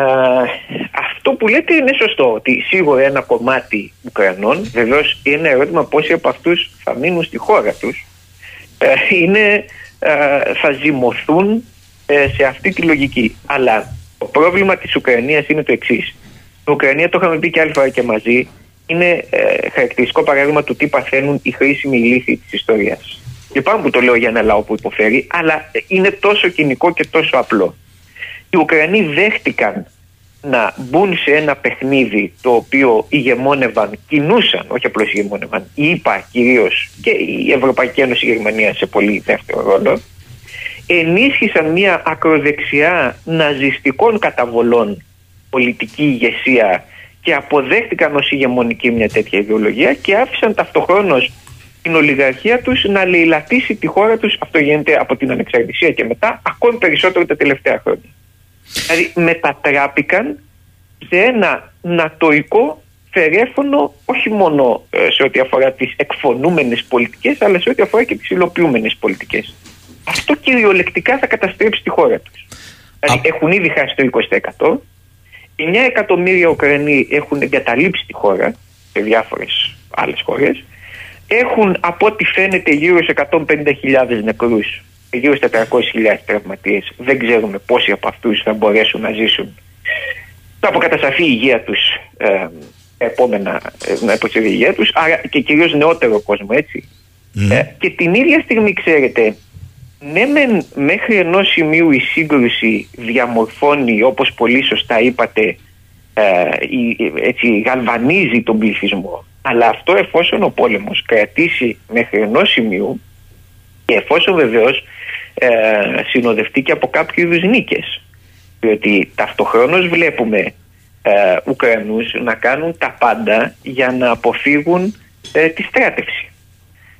αυτό που λέτε είναι σωστό ότι σίγουρα ένα κομμάτι Ουκρανών βεβαίως είναι ένα ερώτημα πόσοι από αυτούς θα μείνουν στη χώρα τους ε, είναι, ε, θα ζυμωθούν ε, σε αυτή τη λογική αλλά το πρόβλημα της Ουκρανίας είναι το εξής. Η Ουκρανία το είχαμε πει και άλλη φορά και μαζί είναι ε, χαρακτηριστικό παράδειγμα του τι παθαίνουν οι χρήσιμοι λύθοι της ιστορίας. Λυπάμαι που το λέω για ένα λαό που υποφέρει, αλλά είναι τόσο κοινικό και τόσο απλό. Οι Ουκρανοί δέχτηκαν να μπουν σε ένα παιχνίδι το οποίο ηγεμόνευαν, κινούσαν, όχι απλώς ηγεμόνευαν, η ΕΠΑ κυρίως και η Ευρωπαϊκή Ένωση η Γερμανία σε πολύ δεύτερο ρόλο, ενίσχυσαν μια ακροδεξιά ναζιστικών καταβολών πολιτική ηγεσία και αποδέχτηκαν ως ηγεμονική μια τέτοια ιδεολογία και άφησαν ταυτοχρόνως την ολιγαρχία τους να λαιλατήσει τη χώρα τους, αυτό γίνεται από την ανεξαρτησία και μετά, ακόμη περισσότερο τα τελευταία χρόνια. Δηλαδή μετατράπηκαν σε ένα νατοϊκό φερέφωνο όχι μόνο ε, σε ό,τι αφορά τις εκφωνούμενες πολιτικές αλλά σε ό,τι αφορά και τις υλοποιούμενες πολιτικές. Αυτό κυριολεκτικά θα καταστρέψει τη χώρα τους. Δηλαδή έχουν ήδη χάσει το 20%. 9 εκατομμύρια Ουκρανοί έχουν εγκαταλείψει τη χώρα σε διάφορες άλλες χώρες. Έχουν από ό,τι φαίνεται γύρω σε 150.000 νεκρούς γύρω στα 400.000 τραυματίες. Δεν ξέρουμε πόσοι από αυτούς θα μπορέσουν να ζήσουν. Θα αποκατασταθεί η υγεία τους ε, επόμενα, ε, να η υγεία τους, άρα και κυρίως νεότερο κόσμο, έτσι. Ε, και την ίδια στιγμή, ξέρετε, ναι μεν μέχρι ενός σημείου η σύγκρουση διαμορφώνει, όπως πολύ σωστά είπατε, ε, έτσι, γαλβανίζει τον πληθυσμό. Αλλά αυτό εφόσον ο πόλεμος κρατήσει μέχρι ενός σημείου και εφόσον βεβαίως ε, συνοδευτεί και από κάποιου είδους νίκες. Διότι ταυτοχρόνως βλέπουμε ε, Ουκρανούς να κάνουν τα πάντα για να αποφύγουν ε, τη στράτευση.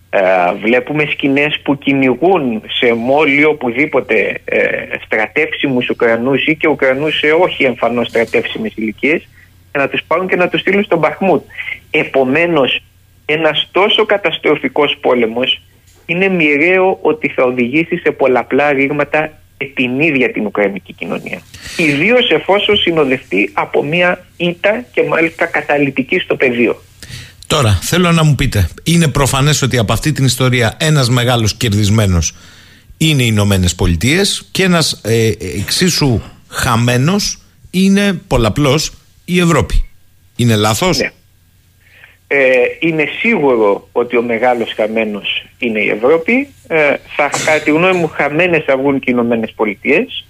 Ε, βλέπουμε σκηνές που κυνηγούν σε μόλι οπουδήποτε ε, στρατεύσιμους Ουκρανούς ή και Ουκρανούς σε όχι εμφανώς στρατεύσιμες ηλικίες για να τους πάρουν και να τους στείλουν στον Μπαχμούτ. Επομένως ένας τόσο καταστροφικός πόλεμος είναι μοιραίο ότι θα οδηγήσει σε πολλαπλά ρήγματα και την ίδια την Ουκρανική κοινωνία. Ιδίως εφόσον συνοδευτεί από μια ήττα και μάλιστα καταλητική στο πεδίο. Τώρα, θέλω να μου πείτε, είναι προφανές ότι από αυτή την ιστορία ένας μεγάλος κερδισμένος είναι οι Ηνωμένες Πολιτείες και ένας ε, εξίσου χαμένος είναι πολλαπλώς η Ευρώπη. Είναι λάθος; Ναι. Ε, είναι σίγουρο ότι ο μεγάλος χαμένος είναι η Ευρώπη. Ε, θα, κατά τη γνώμη μου χαμένες θα βγουν και οι Ηνωμένες Πολιτείες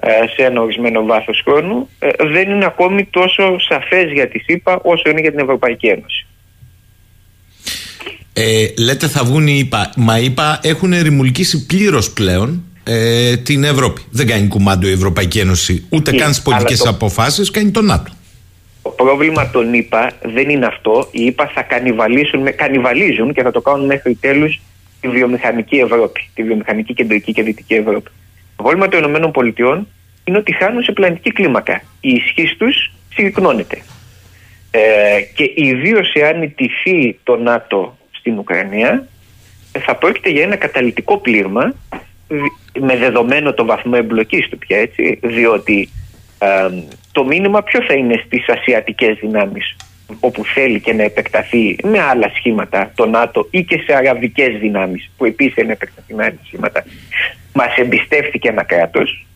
ε, σε ένα ορισμένο βάθος χρόνου. Ε, δεν είναι ακόμη τόσο σαφές για τη ΣΥΠΑ όσο είναι για την Ευρωπαϊκή Ένωση. Ε, λέτε θα βγουν οι ΙΠΑ. Μα οι ΙΠΑ έχουν ρημουλκίσει πλήρως πλέον ε, την Ευρώπη. Δεν κάνει κουμάντο η Ευρωπαϊκή Ένωση ούτε καν στις πολιτικές το... αποφάσεις, κάνει το ΝΑΤΟ. Το πρόβλημα των ΗΠΑ δεν είναι αυτό. Οι ΗΠΑ θα κανιβαλίσουν, κανιβαλίζουν και θα το κάνουν μέχρι τέλους τη βιομηχανική Ευρώπη, τη βιομηχανική κεντρική και δυτική Ευρώπη. Το πρόβλημα των ΗΠΑ είναι ότι χάνουν σε πλανητική κλίμακα. Η ισχύ τους συρρυκνώνεται. Ε, και ιδίως εάν ιτηθεί το ΝΑΤΟ στην Ουκρανία, θα πρόκειται για ένα καταλητικό πλήρμα με δεδομένο το βαθμό εμπλοκής του πια έτσι, διότι το μήνυμα ποιο θα είναι στις ασιατικές δυνάμεις όπου θέλει και να επεκταθεί με άλλα σχήματα το ΝΑΤΟ ή και σε αραβικές δυνάμεις που επίσης είναι επεκταθεί με άλλα σχήματα μας εμπιστεύτηκε ένα κράτος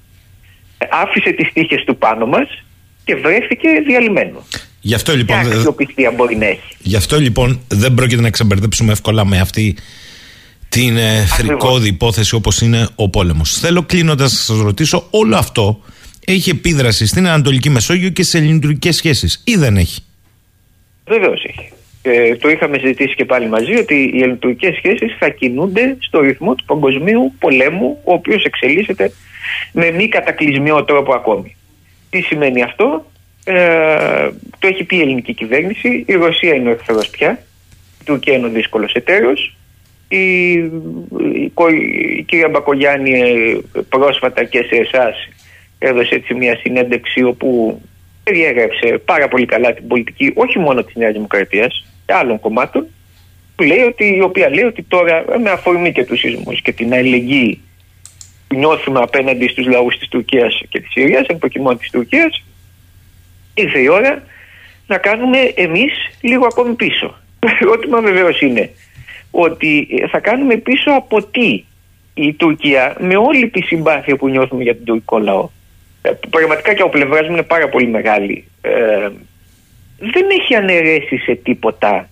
άφησε τις τύχες του πάνω μας και βρέθηκε διαλυμένο. Γι' αυτό λοιπόν, και αξιοπιστία μπορεί να έχει. Γι' αυτό λοιπόν δεν πρόκειται να ξεμπερδέψουμε εύκολα με αυτή την ε, φρικόδη υπόθεση όπως είναι ο πόλεμος. Θέλω κλείνοντας να σας ρωτήσω όλο αυτό έχει επίδραση στην Ανατολική Μεσόγειο και σε ελληνικέ σχέσεις, ή δεν έχει; Βεβαίως έχει. Ε, το είχαμε συζητήσει και πάλι μαζί ότι οι ελληνικέ σχέσεις θα κινούνται στο ρυθμό του παγκοσμίου πολέμου, ο οποίος εξελίσσεται με μη κατακλυσμιό τρόπο ακόμη. Τι σημαίνει αυτό, ε, το έχει πει η ελληνική κυβέρνηση, η Ρωσία είναι ο εχθρός πια, η Τουρκία είναι ο δύσκολος εταίρος. η, η, η κυρία Μπακογιάννη ε, πρόσφατα και σε εσάς έδωσε έτσι μια συνέντευξη όπου περιέγραψε πάρα πολύ καλά την πολιτική όχι μόνο της Νέας Δημοκρατίας και άλλων κομμάτων που λέει ότι, η οποία λέει ότι τώρα με αφορμή και τους σεισμούς και την αλληλεγγύη που νιώθουμε απέναντι στους λαούς της Τουρκίας και της Συρίας, εν προκειμένου της Τουρκίας, ήρθε η ώρα να κάνουμε εμείς λίγο ακόμη πίσω. Το ερώτημα βεβαίως είναι ότι θα κάνουμε πίσω από τι η Τουρκία με όλη τη συμπάθεια που νιώθουμε για τον τουρκικό λαό ε, πραγματικά και ο πλευράς μου είναι πάρα πολύ μεγάλη. Ε, δεν έχει αναιρέσει σε τίποτα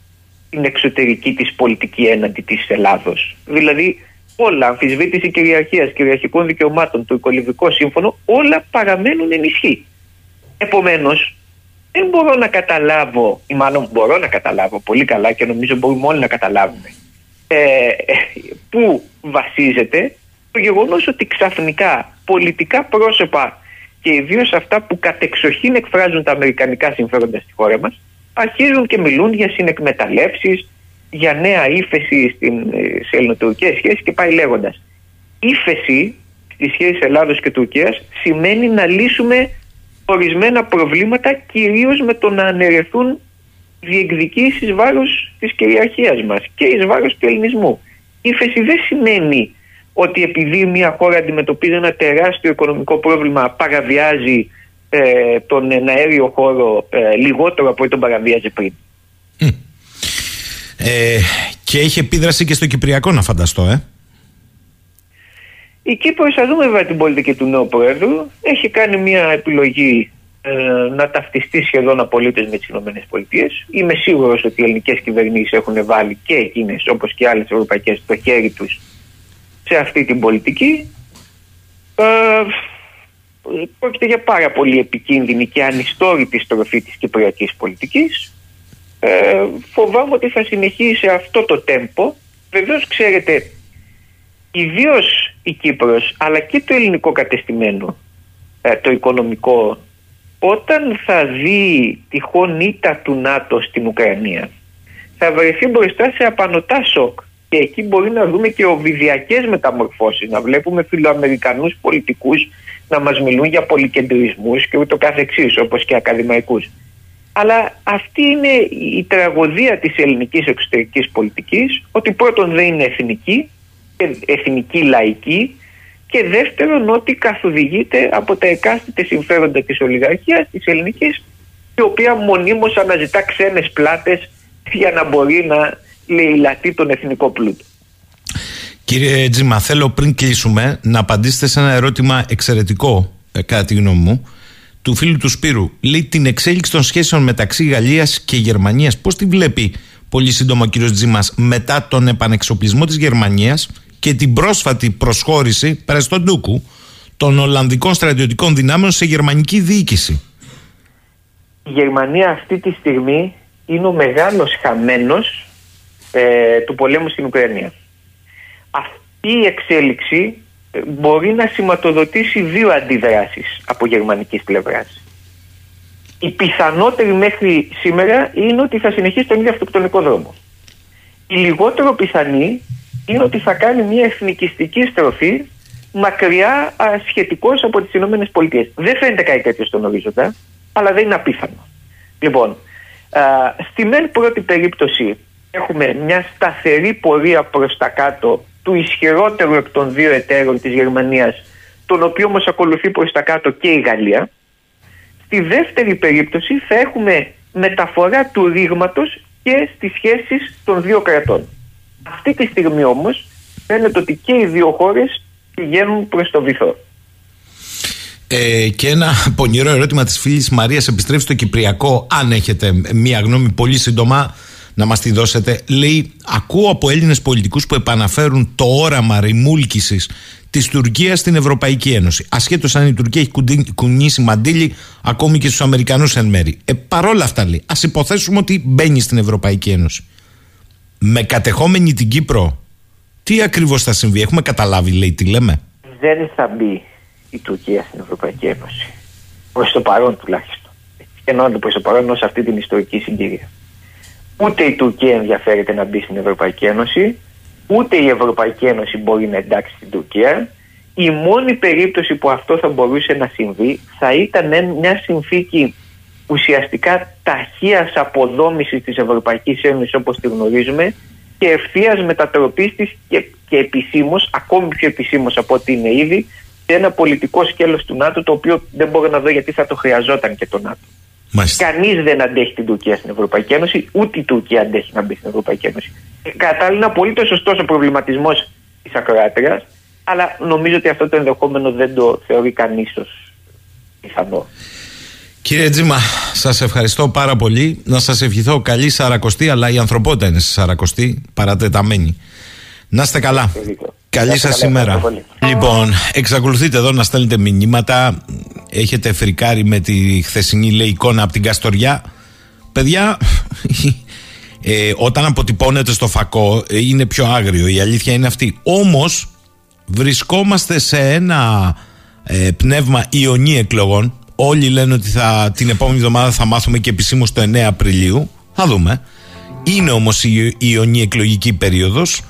την εξωτερική της πολιτική έναντι της Ελλάδος. Δηλαδή όλα, αμφισβήτηση κυριαρχίας, κυριαρχικών δικαιωμάτων, το οικολιβικό σύμφωνο όλα παραμένουν ενισχύ. Επομένως δεν μπορώ να καταλάβω, ή μάλλον μπορώ να καταλάβω πολύ καλά και νομίζω μπορούμε όλοι να καταλάβουμε ε, που βασίζεται το γεγονός ότι ξαφνικά πολιτικά πρόσωπα και ιδίως αυτά που κατεξοχήν εκφράζουν τα αμερικανικά συμφέροντα στη χώρα μας αρχίζουν και μιλούν για συνεκμεταλλεύσεις, για νέα ύφεση στην, σε ελληνοτουρκικές σχέσεις και πάει λέγοντας. Ήφεση στις σχέσεις Ελλάδος και Τουρκίας σημαίνει να λύσουμε ορισμένα προβλήματα κυρίως με το να αναιρεθούν διεκδικήσεις εις βάρος της κυριαρχίας μας και εις βάρος του ελληνισμού. Η ύφεση δεν σημαίνει ότι επειδή μια χώρα αντιμετωπίζει ένα τεράστιο οικονομικό πρόβλημα παραβιάζει ε, τον αέριο χώρο ε, λιγότερο από ό,τι τον παραβιάζει πριν. Ε, και έχει επίδραση και στο Κυπριακό να φανταστώ, ε. Η Κύπρος, θα δούμε βέβαια την πολιτική του νέου Πρόεδρου, έχει κάνει μια επιλογή ε, να ταυτιστεί σχεδόν απολύτως με τις ΗΠΑ. Είμαι σίγουρος ότι οι ελληνικές κυβερνήσεις έχουν βάλει και εκείνες, όπως και άλλες ευρωπαϊκές, το χέρι τους σε αυτή την πολιτική. Ε, πρόκειται για πάρα πολύ επικίνδυνη και ανιστόρητη στροφή της κυπριακής πολιτικής. Ε, φοβάμαι ότι θα συνεχίσει αυτό το τέμπο. Βεβαίως ξέρετε, ιδίως η Κύπρος αλλά και το ελληνικό κατεστημένο, ε, το οικονομικό, όταν θα δει τυχόν ήττα του ΝΑΤΟ στην Ουκρανία, θα βρεθεί μπροστά σε απανοτά σοκ και εκεί μπορεί να δούμε και οβιδιακές μεταμορφώσεις, να βλέπουμε φιλοαμερικανούς πολιτικούς να μας μιλούν για πολυκεντρισμούς και ούτω καθεξής όπως και ακαδημαϊκούς. Αλλά αυτή είναι η τραγωδία της ελληνικής εξωτερικής πολιτικής ότι πρώτον δεν είναι εθνική, εθνική λαϊκή και δεύτερον ότι καθοδηγείται από τα εκάστοτε συμφέροντα της ολιγαρχίας της ελληνικής η οποία μονίμως αναζητά ξένες πλάτες για να μπορεί να λαιλατεί τον εθνικό πλούτο. Κύριε Τζίμα, θέλω πριν κλείσουμε να απαντήσετε σε ένα ερώτημα εξαιρετικό, ε, κατά τη γνώμη μου, του φίλου του Σπύρου. Λέει την εξέλιξη των σχέσεων μεταξύ Γαλλίας και Γερμανίας. Πώς τη βλέπει πολύ σύντομα ο κύριος Τζίμας μετά τον επανεξοπλισμό της Γερμανίας και την πρόσφατη προσχώρηση, πέρα στον Τούκου, των Ολλανδικών στρατιωτικών δυνάμεων σε γερμανική διοίκηση; Η Γερμανία αυτή τη στιγμή είναι ο μεγάλος χαμένος ε, του πολέμου στην Ουκρανία. Αυτή η εξέλιξη ε, μπορεί να σηματοδοτήσει δύο αντιδράσεις από γερμανικής πλευράς. Η πιθανότερη μέχρι σήμερα είναι ότι θα συνεχίσει τον ίδιο αυτοκτονικό δρόμο. Η λιγότερο πιθανή είναι ότι θα κάνει μια εθνικιστική στροφή μακριά σχετικώς από τις Ηνωμένες Πολιτείες. Δεν φαίνεται κάτι τέτοιο στον ορίζοντα, αλλά δεν είναι απίθανο. Λοιπόν, α, στη μεν πρώτη περίπτωση έχουμε μια σταθερή πορεία προς τα κάτω του ισχυρότερου εκ των δύο εταίρων της Γερμανίας, τον οποίο όμως ακολουθεί προς τα κάτω και η Γαλλία. Στη δεύτερη περίπτωση θα έχουμε μεταφορά του ρήγματος και στις σχέσεις των δύο κρατών. Αυτή τη στιγμή όμως φαίνεται ότι και οι δύο χώρες πηγαίνουν προς το βυθό. Ε, και ένα πονηρό ερώτημα της φίλης Μαρίας επιστρέφει στο Κυπριακό αν έχετε μία γνώμη πολύ σύντομα να μας τη δώσετε. Λέει, ακούω από Έλληνες πολιτικούς που επαναφέρουν το όραμα ρημούλκησης της Τουρκίας στην Ευρωπαϊκή Ένωση. Ασχέτως αν η Τουρκία έχει κουνήσει μαντίλι ακόμη και στους Αμερικανούς εν μέρη. Ε, παρόλα αυτά λέει, ας υποθέσουμε ότι μπαίνει στην Ευρωπαϊκή Ένωση. Με κατεχόμενη την Κύπρο, τι ακριβώς θα συμβεί, έχουμε καταλάβει λέει τι λέμε; Δεν θα μπει η Τουρκία στην Ευρωπαϊκή Ένωση. Προς το παρόν τουλάχιστον. Εννοώ προς το παρόν ως αυτή την ιστορική συγκυρία. Ούτε η Τουρκία ενδιαφέρεται να μπει στην Ευρωπαϊκή Ένωση, ούτε η Ευρωπαϊκή Ένωση μπορεί να εντάξει την Τουρκία. Η μόνη περίπτωση που αυτό θα μπορούσε να συμβεί θα ήταν μια συνθήκη ουσιαστικά ταχείας αποδόμησης της Ευρωπαϊκής Ένωσης όπως τη γνωρίζουμε και ευθείας μετατροπής της και, και επισήμως, ακόμη πιο επισήμως από ό,τι είναι ήδη, σε ένα πολιτικό σκέλος του ΝΑΤΟ το οποίο δεν μπορώ να δω γιατί θα το χρειαζόταν και το ΝΑΤΟ. Κανείς δεν αντέχει την Τουρκία στην Ευρωπαϊκή Ένωση, ούτε η Τουρκία αντέχει να μπει στην Ευρωπαϊκή Ένωση. Κατά είναι απολύτως σωστός ο προβληματισμός της ακροάτριας, αλλά νομίζω ότι αυτό το ενδεχόμενο δεν το θεωρεί κανείς ως πιθανό. Κύριε Τζίμα, σας ευχαριστώ πάρα πολύ. Να σας ευχηθώ καλή Σαρακοστή, αλλά η ανθρωπότητα είναι στη Σαρακοστή, παρατεταμένη. Να είστε καλά. Καλή σας ημέρα. Λοιπόν, εξακολουθείτε εδώ να στέλνετε μηνύματα. Έχετε φρικάρει με τη χθεσινή λέει εικόνα από την Καστοριά. Παιδιά, ε, όταν αποτυπώνετε στο φακό ε, είναι πιο άγριο. Η αλήθεια είναι αυτή. Όμως, βρισκόμαστε σε ένα ε, πνεύμα ιονή εκλογών. Όλοι λένε ότι θα, την επόμενη εβδομάδα θα μάθουμε και επισήμως το 9 Απριλίου. Θα δούμε. Είναι όμως η ιονή εκλογική περίοδος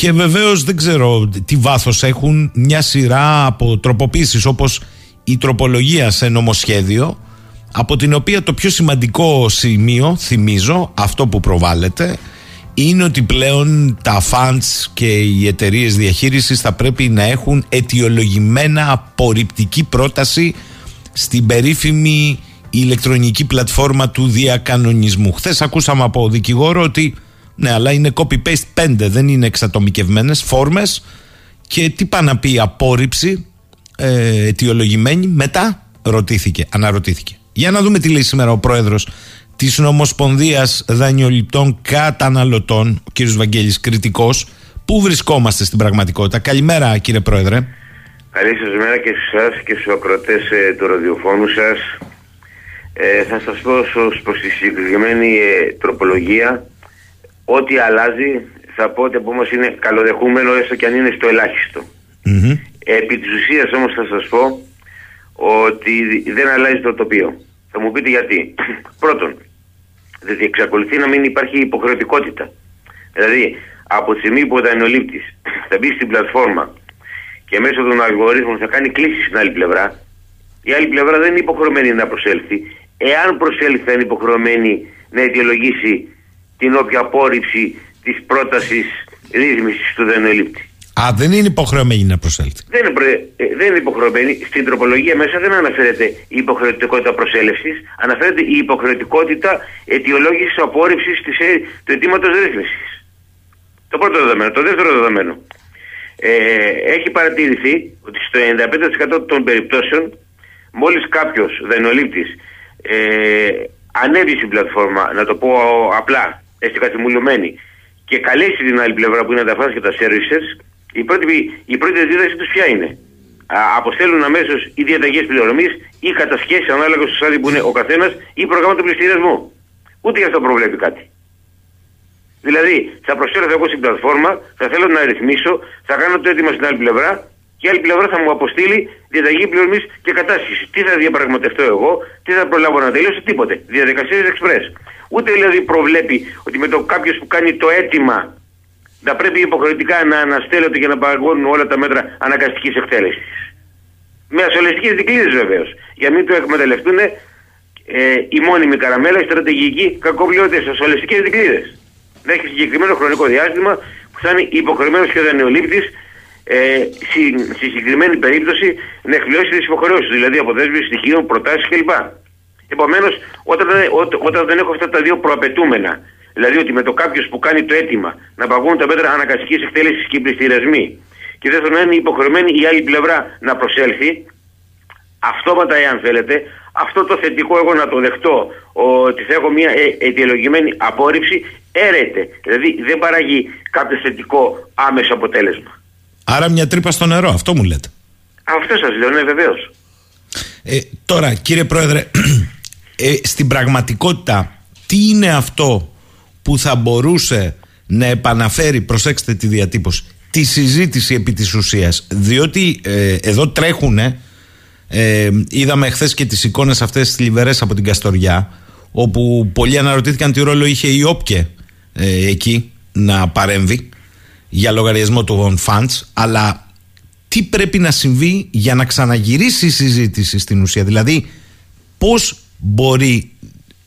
και βεβαίως δεν ξέρω τι βάθος έχουν μια σειρά από τροποποίησεις όπως η τροπολογία σε νομοσχέδιο από την οποία το πιο σημαντικό σημείο, θυμίζω, αυτό που προβάλλεται είναι ότι πλέον τα funds και οι εταιρείες διαχείρισης θα πρέπει να έχουν αιτιολογημένα απορριπτική πρόταση στην περίφημη ηλεκτρονική πλατφόρμα του διακανονισμού. Χθες ακούσαμε από δικηγόρο ότι ναι, αλλά είναι copy-paste 5, δεν είναι εξατομικευμένες φόρμες. Και τι πάει να πει απόρριψη, ε, αιτιολογημένη, μετά ρωτήθηκε, αναρωτήθηκε. Για να δούμε τι λέει σήμερα ο πρόεδρος της Νομοσπονδίας Δανειοληπτών Καταναλωτών, ο κ. Βαγγέλης Κριτικός. Πού βρισκόμαστε στην πραγματικότητα. Καλημέρα, κύριε Πρόεδρε. Καλή σας μέρα και σε εσάς και στους ακροτέ ε, του ραδιοφώνου σας. Ε, θα σας πω προς τη συγκεκριμένη ε, τροπολογία ό,τι αλλάζει θα πω ότι από όμως είναι καλοδεχούμενο έστω και αν είναι στο ελάχιστο. Mm-hmm. Επί της ουσίας όμως θα σας πω ότι δεν αλλάζει το τοπίο. Θα μου πείτε γιατί. Πρώτον, διότι εξακολουθεί να μην υπάρχει υποχρεωτικότητα. Δηλαδή, από τη στιγμή που ο δανειολήπτης θα μπει στην πλατφόρμα και μέσω των αλγορίθμων θα κάνει κλήσεις στην άλλη πλευρά, η άλλη πλευρά δεν είναι υποχρεωμένη να προσέλθει. Εάν προσέλθει θα είναι υποχρεωμένη να αιτιολογήσει την όποια απόρριψη της πρότασης ρύθμισης του δανειολήπτη. Α, δεν είναι υποχρεωμένη να προσέλθει. Δεν είναι, ε, δεν είναι υποχρεωμένη. Στην τροπολογία μέσα δεν αναφέρεται η υποχρεωτικότητα προσέλευσης, αναφέρεται η υποχρεωτικότητα αιτιολόγησης απόρριψης ε, του αιτήματος ρύθμισης. Το πρώτο δεδομένο. Το δεύτερο δεδομένο. Ε, έχει παρατηρηθεί ότι στο 95% των περιπτώσεων, μόλις κάποιος δανειολήπτη ε, ανέβει στην πλατφόρμα, να το πω απλά, έτσι καθημουλωμένη και καλέσει την άλλη πλευρά που είναι τα φάση και τα services, η πρώτη, η πρώτη αντίδραση τους ποια είναι; Α, αποστέλνουν αμέσως ή διαταγές πληρωμής ή κατασχέσεις ανάλογα στο στάδιο που είναι ο καθένας ή προγράμματα πληστηριασμού. Ούτε γι' αυτό προβλέπει κάτι. Δηλαδή, θα προσφέρω εγώ στην πλατφόρμα, θα θέλω να ρυθμίσω, θα κάνω το έτοιμο στην άλλη πλευρά και η άλλη πλευρά θα μου αποστείλει διαταγή πληρωμής και κατάσχεση. Τι θα διαπραγματευτώ εγώ, τι θα προλάβω να τελειώσω, τίποτε. Διαδικασίες express. Ούτε δηλαδή προβλέπει ότι με το κάποιος που κάνει το αίτημα να πρέπει υποχρεωτικά να αναστέλλονται και να παγώνουν όλα τα μέτρα αναγκαστικής εκτέλεσης. Με ασφαλιστικές δικλείδες βεβαίως. Για μην το εκμεταλλευτούν ε, η μόνιμη καραμέλα, η στρατηγική κακοβλιότητα στι ασφαλιστικές δικλείδες. Να έχει συγκεκριμένο χρονικό διάστημα που θα είναι υποχρεωμένος και ο δανειολήπτης ε, στη, στη συγκεκριμένη περίπτωση να εκπληρώσει τις υποχρεώσεις, δηλαδή αποδέσμευση στοιχείων, προτάσεις κλπ. Επομένως, όταν, όταν δεν έχω αυτά τα δύο προαπαιτούμενα, δηλαδή ότι με το κάποιος που κάνει το αίτημα να παγούν τα μέτρα αναγκαστικής εκτέλεσης και πληστηριασμοί, και δεύτερον να είναι υποχρεωμένη η άλλη πλευρά να προσέλθει, αυτόματα εάν θέλετε, αυτό το θετικό εγώ να το δεχτώ ότι θα έχω μια ε, αιτιολογημένη απόρριψη έρεται. Δηλαδή δεν παράγει κάποιο θετικό άμεσο αποτέλεσμα. Άρα μια τρύπα στο νερό, αυτό μου λέτε. Αυτό σας λέω, ναι βεβαίως. Ε, τώρα κύριε Πρόεδρε, ε, στην πραγματικότητα τι είναι αυτό που θα μπορούσε να επαναφέρει, προσέξτε τη διατύπωση, τη συζήτηση επί της ουσίας; Διότι ε, εδώ τρέχουν, ε, είδαμε χθες και τις εικόνες αυτές τις θλιβερές από την Καστοριά, όπου πολλοί αναρωτήθηκαν τι ρόλο είχε η Όπκε ε, εκεί να παρέμβει. Για λογαριασμό του On Funds, αλλά τι πρέπει να συμβεί για να ξαναγυρίσει η συζήτηση στην ουσία; Δηλαδή, πώς μπορεί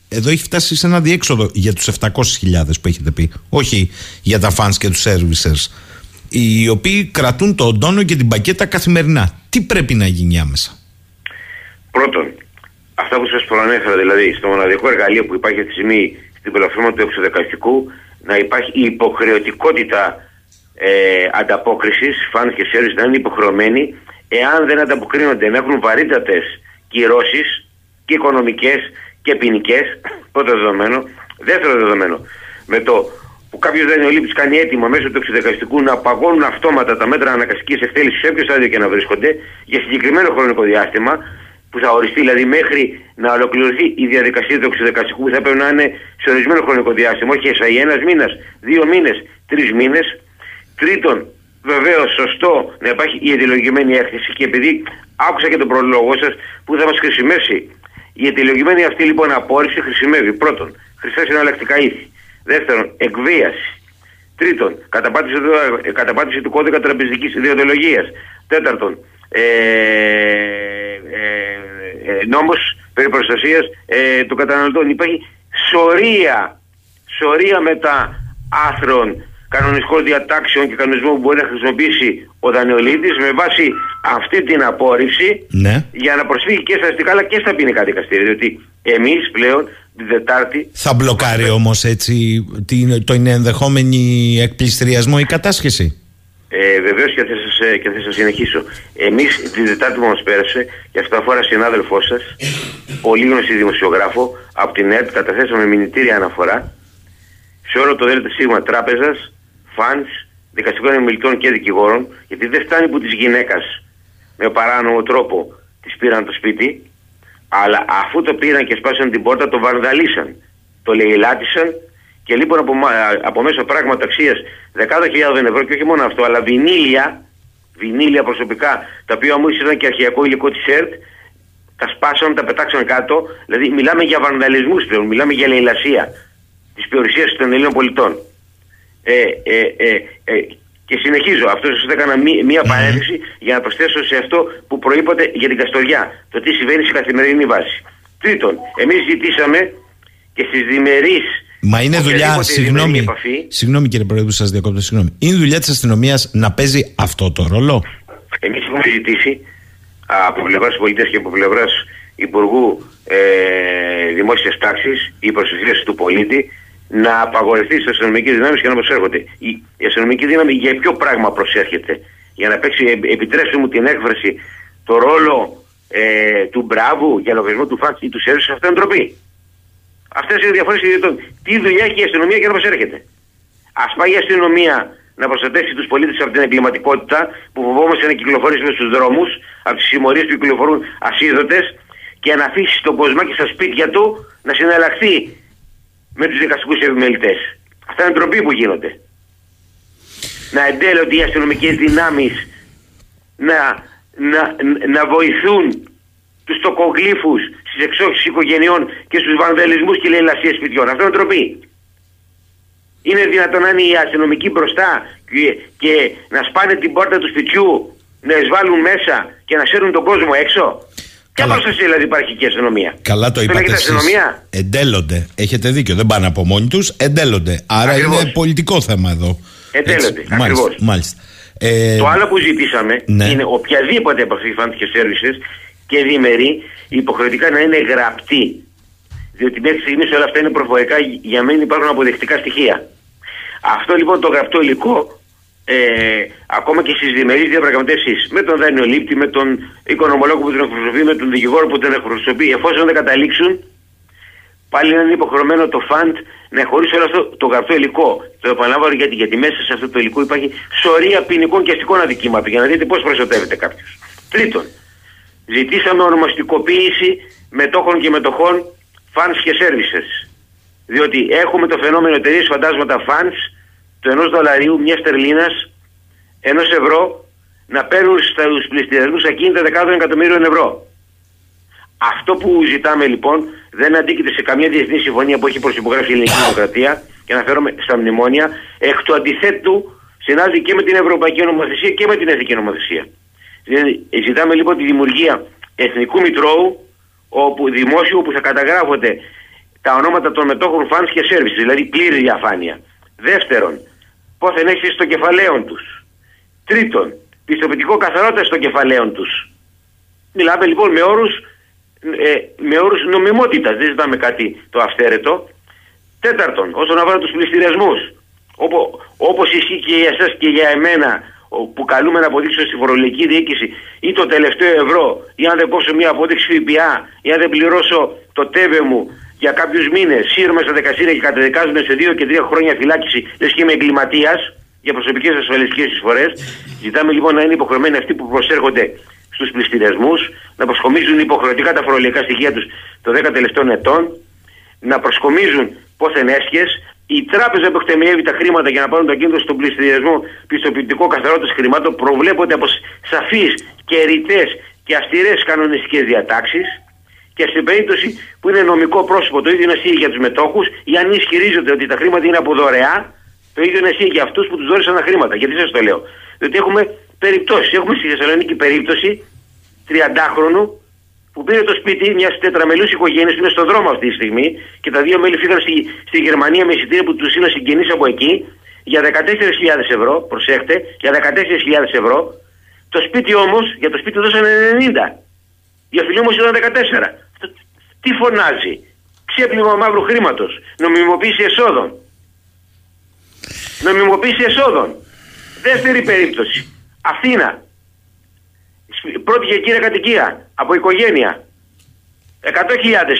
εδώ έχει φτάσει σε ένα διέξοδο για τους 700.000 που έχετε πει όχι για τα fans και τους servicers οι οποίοι κρατούν τον τόνο και την πακέτα καθημερινά τι πρέπει να γίνει άμεσα; Πρώτον, αυτά που σας προανέφερα, δηλαδή στο μοναδικό εργαλείο που υπάρχει αυτή τη στιγμή στην πλατφόρμα του εξοδεκαστικού, να υπάρχει η υποχρεωτικότητα ε, ανταπόκρισης, φαν και σέρβις να είναι υποχρεωμένοι, εάν δεν ανταποκρίνονται να έχουν βαρύτατες κυρώσεις και οικονομικές και ποινικές, πρώτο δεδομένο. Δεύτερο δεδομένο, με το που κάποιος δανειολήπτη κάνει έτοιμο μέσω του εξοδεκαστικού να παγώνουν αυτόματα τα μέτρα αναγκαστική εκτέλεσης σε όποιο στάδιο και να βρίσκονται για συγκεκριμένο χρονικό διάστημα, που θα οριστεί δηλαδή μέχρι να ολοκληρωθεί η διαδικασία του εξοδεκαστικού που θα πρέπει να είναι σε ορισμένο χρονικό διάστημα, όχι εσάι ένα μήνας, δύο μήνες, τρεις μήνες. Τρίτον, βεβαίως σωστό να υπάρχει η αιτιολογημένη έκθεση και επειδή άκουσα και τον προλόγο σας που θα μας χρησιμεύσει η αιτιολογημένη αυτή λοιπόν απόρριψη χρησιμεύει πρώτον χρυσά συναλλακτικά ήθη. Δεύτερον, εκβίαση. Τρίτον, καταπάτηση του, ε, καταπάτηση του κώδικα τραπεζικής ιδιωτολογίας. Τέταρτον, ε, ε, ε, νόμος περί προστασίας ε, των καταναλωτών. Υπάρχει σωρία, σωρία μετά άρθρων κανονικών διατάξεων και κανονισμών που μπορεί να χρησιμοποιήσει ο δανειολήτη με βάση αυτή την απόρριψη ναι. για να προσφύγει και στα αστικά αλλά και στα ποινικά δικαστήρια. Διότι εμείς πλέον την Δετάρτη. Θα μπλοκάρει όμως έτσι την, το ενδεχόμενη εκπληστριασμό η κατάσχεση; Ε, Βεβαίως και, θα σας, και θα σας συνεχίσω. Εμείς την Δετάρτη που μας πέρασε, και αυτό αφορά συνάδελφό σας, πολύ γνωστή δημοσιογράφο, από την ΕΡΤ καταθέσαμε μηνυτήρια αναφορά σε όλο το ΔΣ τράπεζας φαντ, δικαστικών εμιλητών και δικηγόρων, γιατί δεν φτάνει που της γυναίκας με παράνομο τρόπο της πήραν το σπίτι, αλλά αφού το πήραν και σπάσαν την πόρτα, το βαρδαλίσαν. Το λαιλάτισαν και λοιπόν από, από μέσα πράγματα αξία δεκάδων χιλιάδων ευρώ και όχι μόνο αυτό, αλλά βινίλια, βινίλια προσωπικά, τα οποία μου ήταν και αρχαιακό υλικό της ΕΡΤ, τα σπάσαν, τα πετάξαν κάτω. Δηλαδή μιλάμε για βανδαλισμούς πλέον, μιλάμε για λαιλασία της περιουσίας των Ελλήνων πολιτών. Ε, ε, ε, ε, και συνεχίζω. Αυτό σα έκανα μία παρένθεση για να προσθέσω σε αυτό που προείπατε για την Καστοριά. Το τι συμβαίνει σε καθημερινή βάση. Τρίτον, εμείς ζητήσαμε και στις διμερείς. Μα είναι δουλειά, συγγνώμη, συγγνώμη κύριε Πρόεδρε που σας διακόπτω, συγγνώμη. Είναι δουλειά της αστυνομίας να παίζει αυτό το ρόλο; Εμείς έχουμε ζητήσει από πλευράς της πολιτείας και από πλευράς Υπουργού ε, Δημόσιας Τάξης η προσφυγή του πολίτη να απαγορευτεί στι αστυνομικέ δυνάμει και να προσέρχονται. Η, η αστυνομική δύναμη για ποιο πράγμα προσέρχεται, Για να παίξει, επιτρέψτε μου την έκφραση, το ρόλο ε, του μπράβου για λογαριασμό του φάξ ή του σέρβι, αυτά είναι ντροπή. Αυτές είναι οι διαφορές ιδιωτών. Τι δουλειά έχει η αστυνομία για να προσέρχεται; Α πάει η αστυνομία να προστατεύσει τους πολίτες από την εγκληματικότητα που φοβόμαστε να κυκλοφορήσουμε στους δρόμους, από τις συμμορίες που κυκλοφορούν ασίδωτες και να αφήσει τον κοσμάκι στα σπίτια του να συναλλαχθεί με τους δικαστικούς επιμελητές. Αυτά είναι ντροπή που γίνονται. Να εντέλονται οι αστυνομικές δυνάμεις να, να, να βοηθούν τους τοκογλύφους στις εξόχεις οικογενειών και στους βανδαλισμούς και λαϊλασίες σπιτιών. Αυτό είναι ντροπή. Είναι δυνατόν να είναι οι αστυνομικοί μπροστά και, και να σπάνε την πόρτα του σπιτιού, να εισβάλλουν μέσα και να σέρουν τον κόσμο έξω; Ποια προστασία δηλαδή υπάρχει και αστυνομία; Καλά το είπατε εσείς. Εντέλονται. Έχετε δίκιο. Δεν πάνε από μόνοι τους. Εντέλονται. Άρα Ακριβώς. είναι πολιτικό θέμα εδώ. Εντέλονται. Μάλιστα. μάλιστα. Ε... Το άλλο που ζητήσαμε ναι. είναι οποιαδήποτε από αυτές τις και σέρβισε και διμερή υποχρεωτικά να είναι γραπτή. Διότι μέχρι στιγμής όλα αυτά είναι προφορικά για μένα υπάρχουν αποδεκτικά στοιχεία. Αυτό λοιπόν το γραπτό υλικό ε, ακόμα και στις διμερείς διαπραγματεύσεις με τον δανειολήπτη, με τον οικονομολόγο που την εκπροσωπεί, με τον δικηγόρο που την εκπροσωπεί, εφόσον δεν καταλήξουν, πάλι είναι υποχρεωμένο το φαντ να χωρίσει όλο αυτό το γραφτό υλικό. Το επαναλαμβάνω γιατί, γιατί μέσα σε αυτό το υλικό υπάρχει σωρία ποινικών και αστικών αδικήματων για να δείτε πώς προστατεύεται κάποιος. Τρίτον, ζητήσαμε ονομαστικοποίηση μετόχων και μετοχών funds και services. Διότι έχουμε το φαινόμενο εταιρείες φαντάσματα funds του ενός δολαρίου, μιας τερλίνας, ενός ευρώ να παίρνουν στους πληστηριασμούς ακίνητα δεκάδων εκατομμύριων ευρώ. Αυτό που ζητάμε λοιπόν δεν αντίκειται σε καμία διεθνή συμφωνία που έχει προσυπογράψει η Ελληνική Δημοκρατία και αναφέρομαι στα μνημόνια, εκ του αντιθέτου συνάδει και με την Ευρωπαϊκή Νομοθεσία και με την Εθνική Νομοθεσία. Δηλαδή, ζητάμε λοιπόν τη δημιουργία Εθνικού Μητρώου όπου, δημόσιου όπου θα καταγράφονται τα ονόματα των μετόχων funds και services, δηλαδή πλήρη διαφάνεια. Δεύτερον, πόθεν έχει στο κεφαλαίων τους. Τρίτον, πιστοποιητικό καθαρότητα στο κεφαλαίων τους. Μιλάμε λοιπόν με όρους, ε, με όρους νομιμότητας, δεν ζητάμε κάτι το αυθαίρετο. Τέταρτον, όσον αφορά τους πληστηριασμούς, Όπω, όπως ισχύει και για εσάς και για εμένα που καλούμε να αποδείξω στη φορολογική διοίκηση ή το τελευταίο ευρώ ή αν δεν πω μια απόδειξη ΦΠΑ ή αν δεν πληρώσω το τέβε μου για κάποιους μήνες, σύρουμε στα δικαστήρια και καταδικάζουμε σε δύο και τρία χρόνια φυλάκιση, λες και είμαι εγκληματίας για προσωπικές ασφαλιστικές εισφορές. Ζητάμε λοιπόν να είναι υποχρεωμένοι αυτοί που προσέρχονται στους πληστηριασμούς, να προσκομίζουν υποχρεωτικά τα φορολογικά στοιχεία τους το 10 τελευταίων ετών, να προσκομίζουν πόθεν έσχες, η τράπεζα που εκτεμιεύει τα χρήματα για να πάρουν το κίνητρο στον πληστηριασμό πιστοποιητικό καθαρότητα χρημάτων προβλέπονται από σαφείς και ρητές και αυστηρές κανονιστικές διατάξεις και στην περίπτωση που είναι νομικό πρόσωπο το ίδιο είναι ισχύει για τους μετόχους ή αν ισχυρίζονται ότι τα χρήματα είναι από δωρεά, το ίδιο είναι ισχύει για αυτούς που τους δόρισαν τα χρήματα. Γιατί σας το λέω. Διότι έχουμε περιπτώσεις. Έχουμε στη Θεσσαλονίκη περίπτωση 30χρονου που πήρε το σπίτι μιας τετραμελούς οικογένειας που είναι στον δρόμο αυτή τη στιγμή και τα δύο μέλη φύγαν στη, στη Γερμανία με εισιτήρια που τους είναι συγγενείς από εκεί για 14.000 ευρώ. Προσέχτε, για 14.000 ευρώ. Το σπίτι όμως, για το σπίτι δώσανε 90. Η αφιλή όμω ήταν 14. Τι φωνάζει, ξέπλυμα μαύρου χρήματος, νομιμοποίηση εσόδων. Νομιμοποίηση εσόδων. Δεύτερη περίπτωση. Αθήνα. Πρώτη και κύρια κατοικία από οικογένεια. 100.000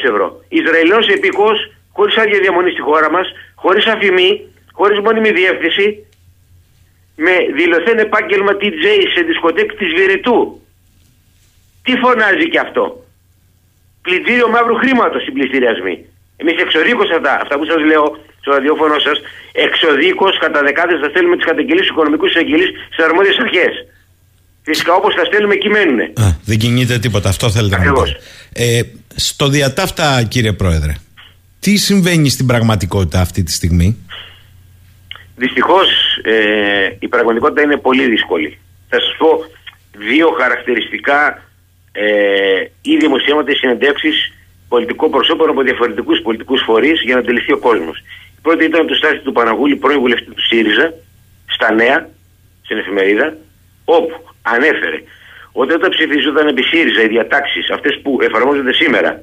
ευρώ. Ισραηλινός επίκος, χωρίς άδεια διαμονή στη χώρα μας, χωρίς αφημί, χωρίς μόνιμη διεύθυνση, με δηλωθέν επάγγελμα DJ σε δισκοτέκ της Βηρητού. Τι φωνάζει και αυτό; Πλυντήριο μαύρου χρήματος οι πληστηριασμοί. Εμείς εξοδίκως αυτά, αυτά που σας λέω στο ραδιόφωνο σας, εξοδίκως κατά δεκάδες θα στέλνουμε τις καταγγελίες του οικονομικούς εισαγγελείς στις αρμόδιες αρχές. Φυσικά όπως τα στέλνουμε κειμένουν. δεν κινείται τίποτα, αυτό θέλετε να πείτε. Ε, στο διατάφτα, κύριε Πρόεδρε, τι συμβαίνει στην πραγματικότητα αυτή τη στιγμή; Δυστυχώς ε, η πραγματικότητα είναι πολύ δύσκολη. Θα σας πω δύο χαρακτηριστικά ε, ή δημοσιεύματα ή συνεντεύξεις πολιτικών προσώπων από διαφορετικούς πολιτικούς φορείς για να τελειώσει ο κόσμος. Η πρώτη ήταν το στάση του Παναγούλη, πρώην βουλευτή του ΣΥΡΙΖΑ, στα νέα, στην εφημερίδα, όπου ανέφερε ότι όταν ψηφίζονταν επί ΣΥΡΙΖΑ οι διατάξεις, αυτές που εφαρμόζονται σήμερα,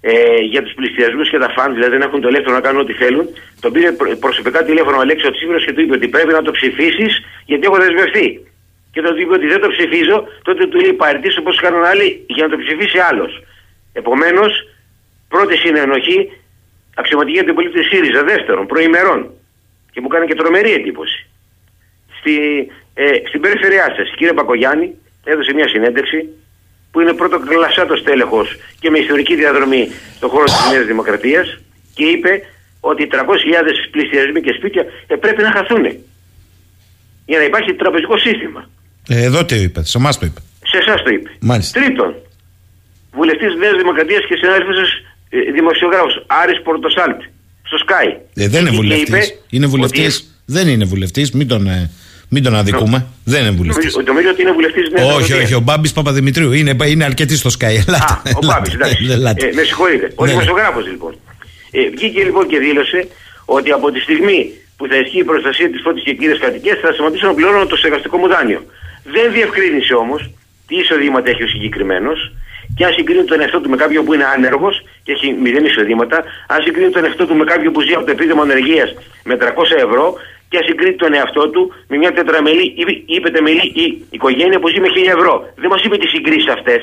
ε, για τους πληστηριασμούς και τα φαν, δηλαδή δεν έχουν το ελεύθερο να κάνουν ό,τι θέλουν, τον πήρε προσωπικά τηλέφωνο ο Αλέξο Τσίπρα και του είπε ότι πρέπει να το ψηφίσεις γιατί έχω δεσμευτεί. Και όταν του είπε ότι δεν το ψηφίζω, τότε του λέει παραιτήσω όπως κάνουν άλλοι για να το ψηφίσει άλλος. Επομένως, πρώτη συνενοχή αξιωματική για την πολίτη ΣΥΡΙΖΑ. Δεύτερον, προημερών. Και μου κάνει και τρομερή εντύπωση. Στη, ε, στην περιφερειά σας, κύριε Πακογιάννη, έδωσε μια συνέντευξη που είναι πρώτο κλασσάτο τέλεχο και με ιστορική διαδρομή στον χώρο της Νέας Δημοκρατίας και είπε ότι 300.000 πληστηριασμοί και σπίτια ε, πρέπει να χαθούν για να υπάρχει τραπεζικό σύστημα. Ε, εδώ τι είπες, σε εμάς το είπε. Σε εσάς το είπε. Μάλιστα. Τρίτον, βουλευτής τη Νέας Δημοκρατίας και συνάδελφος ε, δημοσιογράφος Άρης Πορτοσάλτη στο Sky. Ε, δεν είναι βουλευτής. Είναι βουλευτής. Δεν είναι βουλευτής, μην τον. Ε, μην τον αδικούμε. No. Δεν είναι βουλευτής. Νομίζω ότι είναι βουλευτής τη Όχι, όχι. Ο Μπάμπης Παπαδημητρίου είναι, είναι αρκετή στο Sky. Ελάτε, Α, ο Μπάμπης, εντάξει. Ε, με συγχωρείτε. Ο ναι. δημοσιογράφος λοιπόν. Ε, βγήκε λοιπόν και δήλωσε ότι από τη στιγμή που θα ισχύει η προστασία της φώτης και κύριε κατοικία θα σταματήσω να πληρώνω το στεγαστικό μου δάνειο. Δεν διευκρίνησε όμως τι εισοδήματα έχει ο συγκεκριμένος και αν συγκρίνει τον εαυτό του με κάποιον που είναι άνεργος και έχει μηδέν εισοδήματα, αν συγκρίνει τον εαυτό του με κάποιον που ζει από το επίδομα ανεργίας με 300 ευρώ και αν συγκρίνει τον εαυτό του με μια τετραμελή ή πενταμελή ή οικογένεια που ζει με 1000 ευρώ. Δεν μας είπε τις συγκρίσεις αυτές.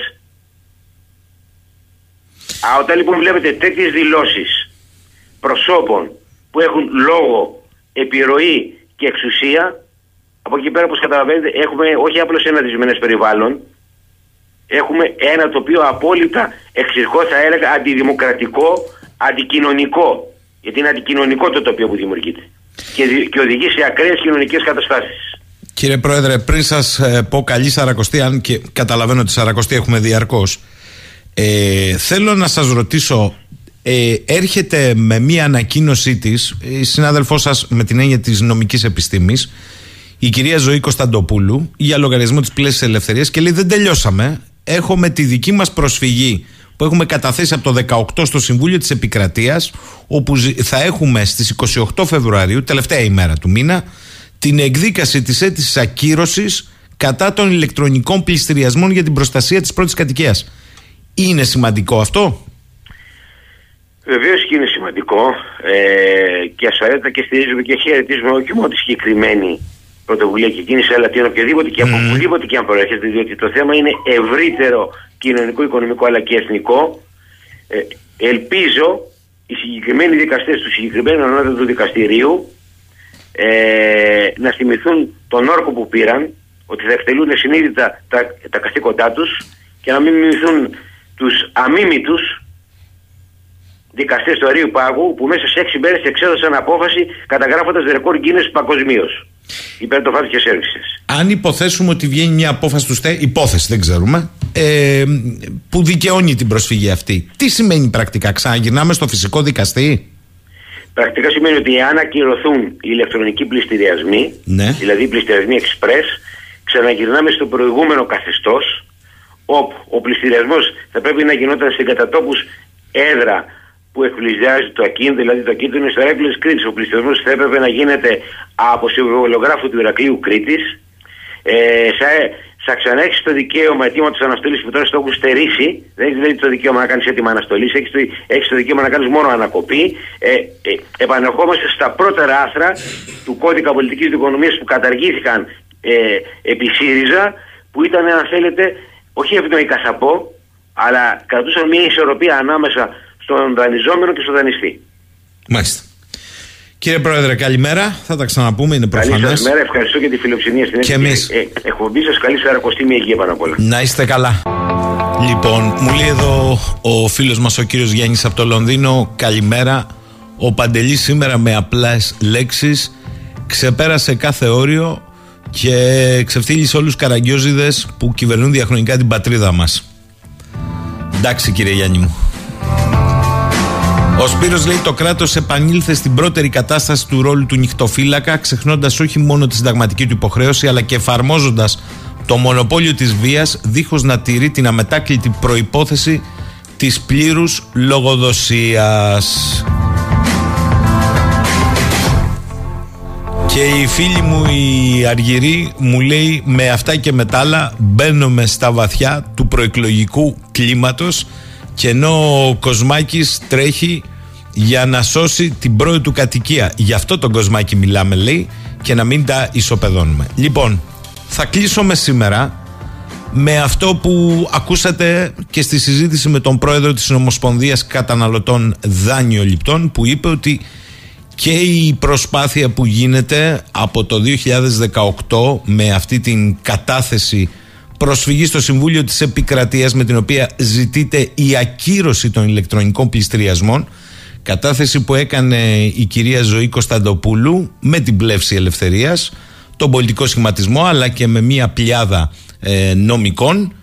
Όταν λοιπόν βλέπετε τέτοιες δηλώσεις προσώπων που έχουν λόγο, επιρροή και εξουσία, από εκεί πέρα, όπως καταλαβαίνετε, έχουμε όχι απλώς ένα δυσμενές περιβάλλον, έχουμε ένα το οποίο απόλυτα εξηρχώ θα έλεγα αντιδημοκρατικό, αντικοινωνικό. Γιατί είναι αντικοινωνικό το τοπίο που δημιουργείται και, και οδηγεί σε ακραίες κοινωνικές καταστάσεις. Κύριε Πρόεδρε, πριν σας ε, πω καλή Σαρακοστή, αν και καταλαβαίνω ότι Σαρακοστή έχουμε διαρκώς, ε, θέλω να σας ρωτήσω, ε, έρχεται με μία ανακοίνωσή της η συνάδελφός σας με την έννοια της νομικής επιστήμης η κυρία Ζωή Κωνσταντοπούλου για λογαριασμό της Πλαίσης Ελευθερίας και λέει δεν τελειώσαμε. Έχουμε τη δική μας προσφυγή που έχουμε καταθέσει από το 18 στο Συμβούλιο της Επικρατείας όπου θα έχουμε στις 28 Φεβρουαρίου, τελευταία ημέρα του μήνα, την εκδίκαση της αίτησης ακύρωσης κατά των ηλεκτρονικών πληστηριασμών για την προστασία της πρώτης κατοικίας. Είναι σημαντικό αυτό; Βεβαίως και είναι σημαντικό ε, και ασφαλέτα και στηρίζουμε και χαιρετίζουμε όχι μόνο τη συγκεκριμένη πρωτοβουλία και κίνηση, αλλά την οποιαδήποτε και από Mm. οπουδήποτε και αν προέρχεται, διότι το θέμα είναι ευρύτερο κοινωνικό, οικονομικό αλλά και εθνικό. Ε, ελπίζω οι συγκεκριμένοι δικαστές του συγκεκριμένου ανώτατου δικαστηρίου ε, να θυμηθούν τον όρκο που πήραν, ότι θα εκτελούν συνείδητα τα, τα καθήκοντά τους και να μην μιμηθούν τους αμίμητους δικαστές του Αρίου Πάγου που μέσα σε 6 μέρες εξέδωσαν απόφαση καταγράφοντας ρεκόρ Guinness παγκοσμίως υπέρ των φάτων και σέρβισης. Αν υποθέσουμε ότι βγαίνει μια απόφαση του ΣΤΕ, υπόθεση δεν ξέρουμε, ε, που δικαιώνει την προσφυγή αυτή, τι σημαίνει πρακτικά, ξαναγυρνάμε στο φυσικό δικαστή; Πρακτικά σημαίνει ότι αν ακυρωθούν οι ηλεκτρονικοί πληστηριασμοί, Ναι. δηλαδή οι πληστηριασμοί express, ξαναγυρνάμε στο προηγούμενο καθεστώς, όπου ο πληστηριασμός θα πρέπει να γινόταν σε κατατόπους έδρα που εκπλησιάζει το ακίνητο, δηλαδή το ακίνητο είναι στο Ηράκλειο τη Κρήτη. Ο πληστηριασμό θα έπρεπε να γίνεται από συμβολογράφο του Ηρακλείου Κρήτης. Ε, θα, θα ξαναέχει το δικαίωμα αιτήματος αναστολής που τώρα στο έχουν στερήσει. Δεν έχεις δηλαδή το δικαίωμα να κάνεις έτοιμα αναστολής, έχεις το, έχεις το δικαίωμα να κάνεις μόνο ανακοπή. Ε, ε, επανερχόμαστε στα πρώτερα άρθρα του κώδικα πολιτικής δικονομίας που καταργήθηκαν ε, επί ΣΥΡΙΖΑ, που ήταν, αν θέλετε, όχι ευνοϊκά θα πω, αλλά κρατούσαν μια ισορροπία ανάμεσα στον δανειζόμενο και στον δανειστή. Μάλιστα. Κύριε Πρόεδρε, καλημέρα. Θα τα ξαναπούμε, είναι Καλή προφανές. σας μέρα, ευχαριστώ για τη φιλοξενία στην Και έκθεση. εμείς. Ε, εκπομπή σας, καλή σαρακοστή υγεία πάνω απ' όλα. Να είστε καλά. Λοιπόν, μου λέει εδώ ο φίλος μας ο κύριος Γιάννης από το Λονδίνο Καλημέρα Ο Παντελής σήμερα με απλές λέξεις Ξεπέρασε κάθε όριο Και ξεφτύλισε όλους τους καραγκιόζιδες Που κυβερνούν διαχρονικά την πατρίδα μας Εντάξει κύριε Γιάννη μου ο Σπύρος λέει το κράτος επανήλθε στην πρώτερη κατάσταση του ρόλου του νυχτοφύλακα ξεχνώντας όχι μόνο τη συνταγματική του υποχρέωση αλλά και εφαρμόζοντας το μονοπόλιο της βίας δίχως να τηρεί την αμετάκλητη προϋπόθεση της πλήρους λογοδοσίας. Και η φίλη μου η Αργυρή μου λέει με αυτά και με τα άλλα μπαίνουμε στα βαθιά του προεκλογικού κλίματος και ενώ ο Κοσμάκης τρέχει για να σώσει την πρώτη του κατοικία. Γι' αυτό τον Κοσμάκη μιλάμε λέει και να μην τα ισοπεδώνουμε. Λοιπόν, θα κλείσουμε σήμερα με αυτό που ακούσατε και στη συζήτηση με τον πρόεδρο της Ομοσπονδίας Καταναλωτών Δάνειο Λιπτών που είπε ότι και η προσπάθεια που γίνεται από το 2018 με αυτή την κατάθεση προσφυγή στο Συμβούλιο της Επικρατείας με την οποία ζητείται η ακύρωση των ηλεκτρονικών πληστηριασμών κατάθεση που έκανε η κυρία Ζωή Κωνσταντοπούλου με την πλεύση ελευθερίας τον πολιτικό σχηματισμό αλλά και με μια πλειάδα ε, νομικών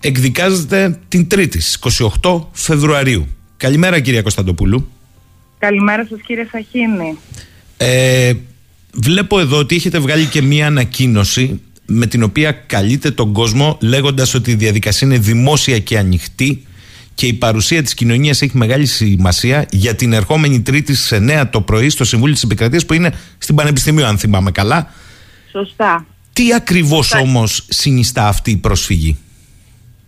εκδικάζεται την Τρίτη στις 28 Φεβρουαρίου. Καλημέρα κυρία Κωνσταντοπούλου. Καλημέρα σας κύριε Σαχίνη. Ε, βλέπω εδώ ότι έχετε βγάλει και μία ανακοίνωση με την οποία καλείτε τον κόσμο λέγοντας ότι η διαδικασία είναι δημόσια και ανοιχτή και η παρουσία της κοινωνίας έχει μεγάλη σημασία για την ερχόμενη Τρίτη στις 9 το πρωί στο Συμβούλιο της Επικρατείας που είναι στην Πανεπιστημίου αν θυμάμαι καλά. Σωστά. Τι ακριβώς όμως συνιστά αυτή η προσφυγή;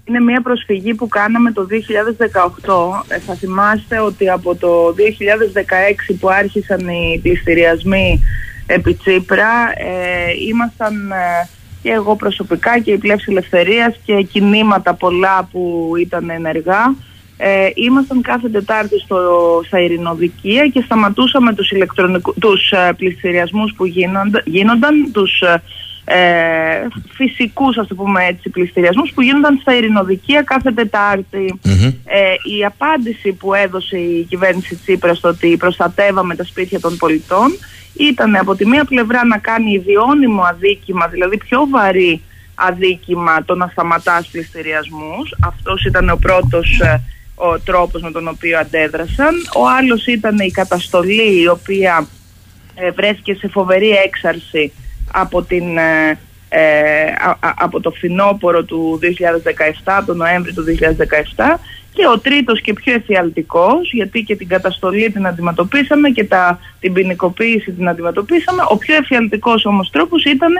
Είναι μια προσφυγή που κάναμε το 2018. Ε, θα θυμάστε ότι από το 2016 που άρχισαν οι πληστηριασμοί επί Τσίπρα ε, ήμασταν ε, και εγώ προσωπικά και η Πλεύση Ελευθερίας και κινήματα πολλά που ήταν ενεργά. Ε, ήμασταν κάθε Τετάρτη στο, στα Ειρηνοδικεία και σταματούσαμε τους, ηλεκτρονικου, τους ε, πληστηριασμούς που γίνονταν, γίνονταν τους ε, φυσικούς ας το πούμε έτσι πληστηριασμούς που γίνονταν στα Ειρηνοδικεία κάθε Τετάρτη. Ε, η απάντηση που έδωσε η κυβέρνηση Τσίπρας στο ότι προστατεύαμε τα σπίτια των πολιτών ήταν από τη μία πλευρά να κάνει ιδιώνυμο αδίκημα, δηλαδή πιο βαρύ αδίκημα το να σταματάς πληστηριασμούς. Αυτός ήταν ο πρώτος ε, ο τρόπος με τον οποίο αντέδρασαν. Ο άλλος ήταν η καταστολή η οποία ε, βρέθηκε σε φοβερή έξαρση από, την, ε, ε, α- α- από το φθινόπωρο του 2017, από τον Νοέμβρη του 2017 και ο τρίτος και πιο εφιαλτικός, γιατί και την καταστολή την αντιμετωπίσαμε και τα, την ποινικοποίηση την αντιμετωπίσαμε, ο πιο εφιαλτικός όμως τρόπος ήταν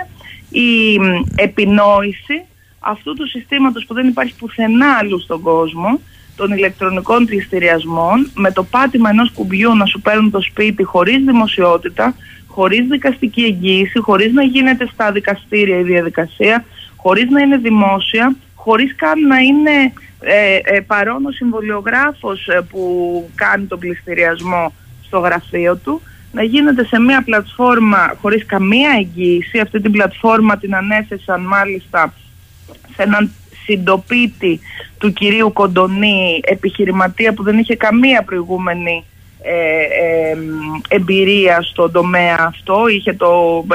η μ, επινόηση αυτού του συστήματος που δεν υπάρχει πουθενά αλλού στον κόσμο, των ηλεκτρονικών πληστηριασμών, με το πάτημα ενός κουμπιού να σου παίρνουν το σπίτι χωρίς δημοσιότητα, χωρίς δικαστική εγγύηση, χωρίς να γίνεται στα δικαστήρια η διαδικασία, χωρίς να είναι δημόσια, χωρίς καν να είναι ε, ε, παρόν ο συμβολιογράφος ε, που κάνει τον πληστηριασμό στο γραφείο του, να γίνεται σε μια πλατφόρμα χωρίς καμία εγγύηση. Αυτή την πλατφόρμα την ανέθεσαν μάλιστα σε έναν συντοπίτη του κυρίου Κοντονή, επιχειρηματία που δεν είχε καμία προηγούμενη ε, ε, εμπειρία στον τομέα αυτό. Είχε το 1880,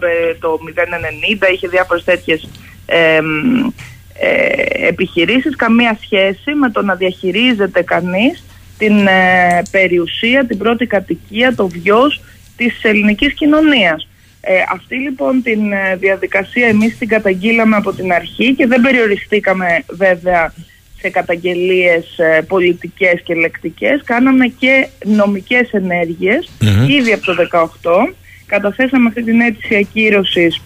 ε, το 090, είχε διάφορες τέτοιες ε, ε, επιχειρήσεις. Καμία σχέση με το να διαχειρίζεται κανείς την ε, περιουσία, την πρώτη κατοικία, το βιός της ελληνικής κοινωνίας. Ε, αυτή λοιπόν την ε, διαδικασία εμείς την καταγγείλαμε από την αρχή και δεν περιοριστήκαμε βέβαια σε καταγγελίες ε, πολιτικές και λεκτικές. Κάναμε και νομικές ενέργειες Μμμ. ήδη από το 18. Καταθέσαμε αυτή την αίτηση ακύρωσης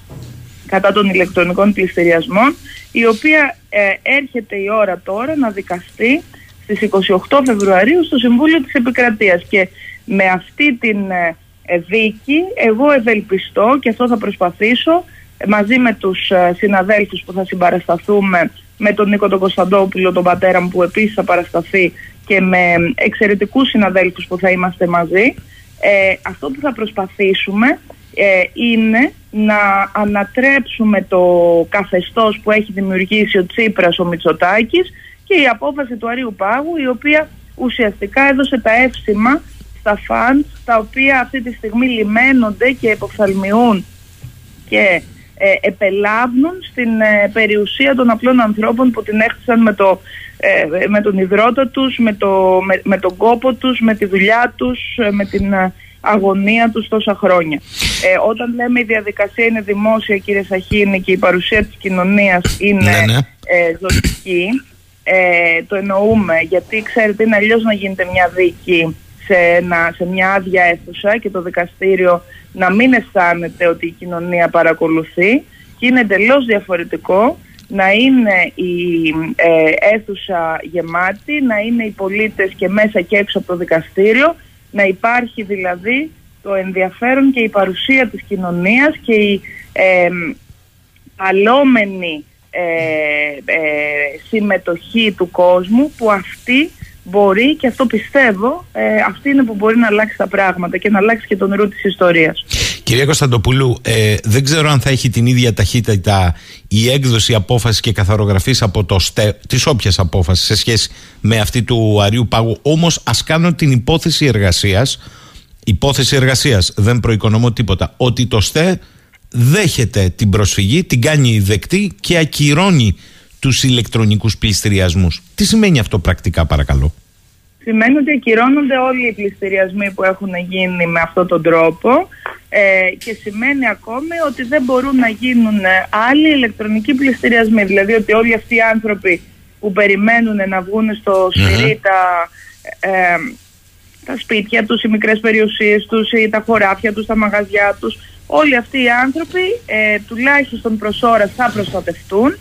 κατά των ηλεκτρονικών πληστηριασμών η οποία ε, έρχεται η ώρα τώρα να δικαστεί στις 28 Φεβρουαρίου στο Συμβούλιο της Επικρατείας. Και με αυτή την ε, ε, δίκη εγώ ευελπιστώ και αυτό θα προσπαθήσω ε, μαζί με τους ε, συναδέλφους που θα συμπαρασταθούμε με τον Νίκο τον Κωνσταντόπουλο, τον πατέρα μου που επίσης θα παρασταθεί και με εξαιρετικούς συναδέλφους που θα είμαστε μαζί. Ε, αυτό που θα προσπαθήσουμε ε, είναι να ανατρέψουμε το καθεστώς που έχει δημιουργήσει ο Τσίπρας, ο Μητσοτάκης και η απόφαση του Αρίου Πάγου η οποία ουσιαστικά έδωσε τα εύσημα στα φαντς τα οποία αυτή τη στιγμή λιμένονται και εποφθαλμιούν και ε, επελάβνουν στην ε, περιουσία των απλών ανθρώπων που την έχτισαν με, το, ε, με τον υδρότα τους, με, το, με, με τον κόπο τους, με τη δουλειά τους, ε, με την ε, αγωνία τους τόσα χρόνια. Ε, όταν λέμε η διαδικασία είναι δημόσια κύριε Σαχίνη και η παρουσία της κοινωνίας είναι Ναι, ναι. ε, ζωτική, ε, το εννοούμε γιατί ξέρετε είναι αλλιώς να γίνεται μια δίκη σε, ένα, σε μια άδεια αίθουσα και το δικαστήριο να μην αισθάνεται ότι η κοινωνία παρακολουθεί και είναι εντελώς διαφορετικό να είναι η ε, αίθουσα γεμάτη, να είναι οι πολίτες και μέσα και έξω από το δικαστήριο, να υπάρχει δηλαδή το ενδιαφέρον και η παρουσία της κοινωνίας και η ε, παλόμενη ε, ε, συμμετοχή του κόσμου που αυτή μπορεί και αυτό πιστεύω ε, αυτή είναι που μπορεί να αλλάξει τα πράγματα και να αλλάξει και τον ρου της ιστορίας. Κυρία Κωνσταντοπούλου, ε, δεν ξέρω αν θα έχει την ίδια ταχύτητα η έκδοση απόφασης και καθαρογραφής από το ΣΤΕ, της όποιας απόφασης σε σχέση με αυτή του Αρίου Πάγου. Όμως, ας κάνω την υπόθεση εργασίας. Υπόθεση εργασίας, δεν προοικονομώ τίποτα. Ότι το ΣΤΕ δέχεται την προσφυγή, την κάνει δεκτή και ακυρώνει τους ηλεκτρονικούς πληστηριασμούς. Τι σημαίνει αυτό πρακτικά, παρακαλώ; Σημαίνει ότι ακυρώνονται όλοι οι πληστηριασμοί που έχουν γίνει με αυτόν τον τρόπο ε, και σημαίνει ακόμη ότι δεν μπορούν να γίνουν ε, άλλοι ηλεκτρονικοί πληστηριασμοί. Δηλαδή ότι όλοι αυτοί οι άνθρωποι που περιμένουν να βγουν στο σφυρί τα, ε, τα σπίτια τους, οι μικρές περιουσίες τους ή τα χωράφια τους, τα μαγαζιά τους, όλοι αυτοί οι άνθρωποι ε, τουλάχιστον προς ώρας θα προστατευτούν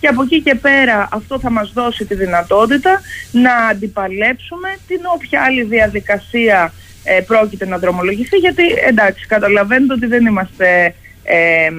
και από εκεί και πέρα αυτό θα μας δώσει τη δυνατότητα να αντιπαλέψουμε την όποια άλλη διαδικασία ε, πρόκειται να δρομολογηθεί γιατί εντάξει καταλαβαίνετε ότι δεν είμαστε ε,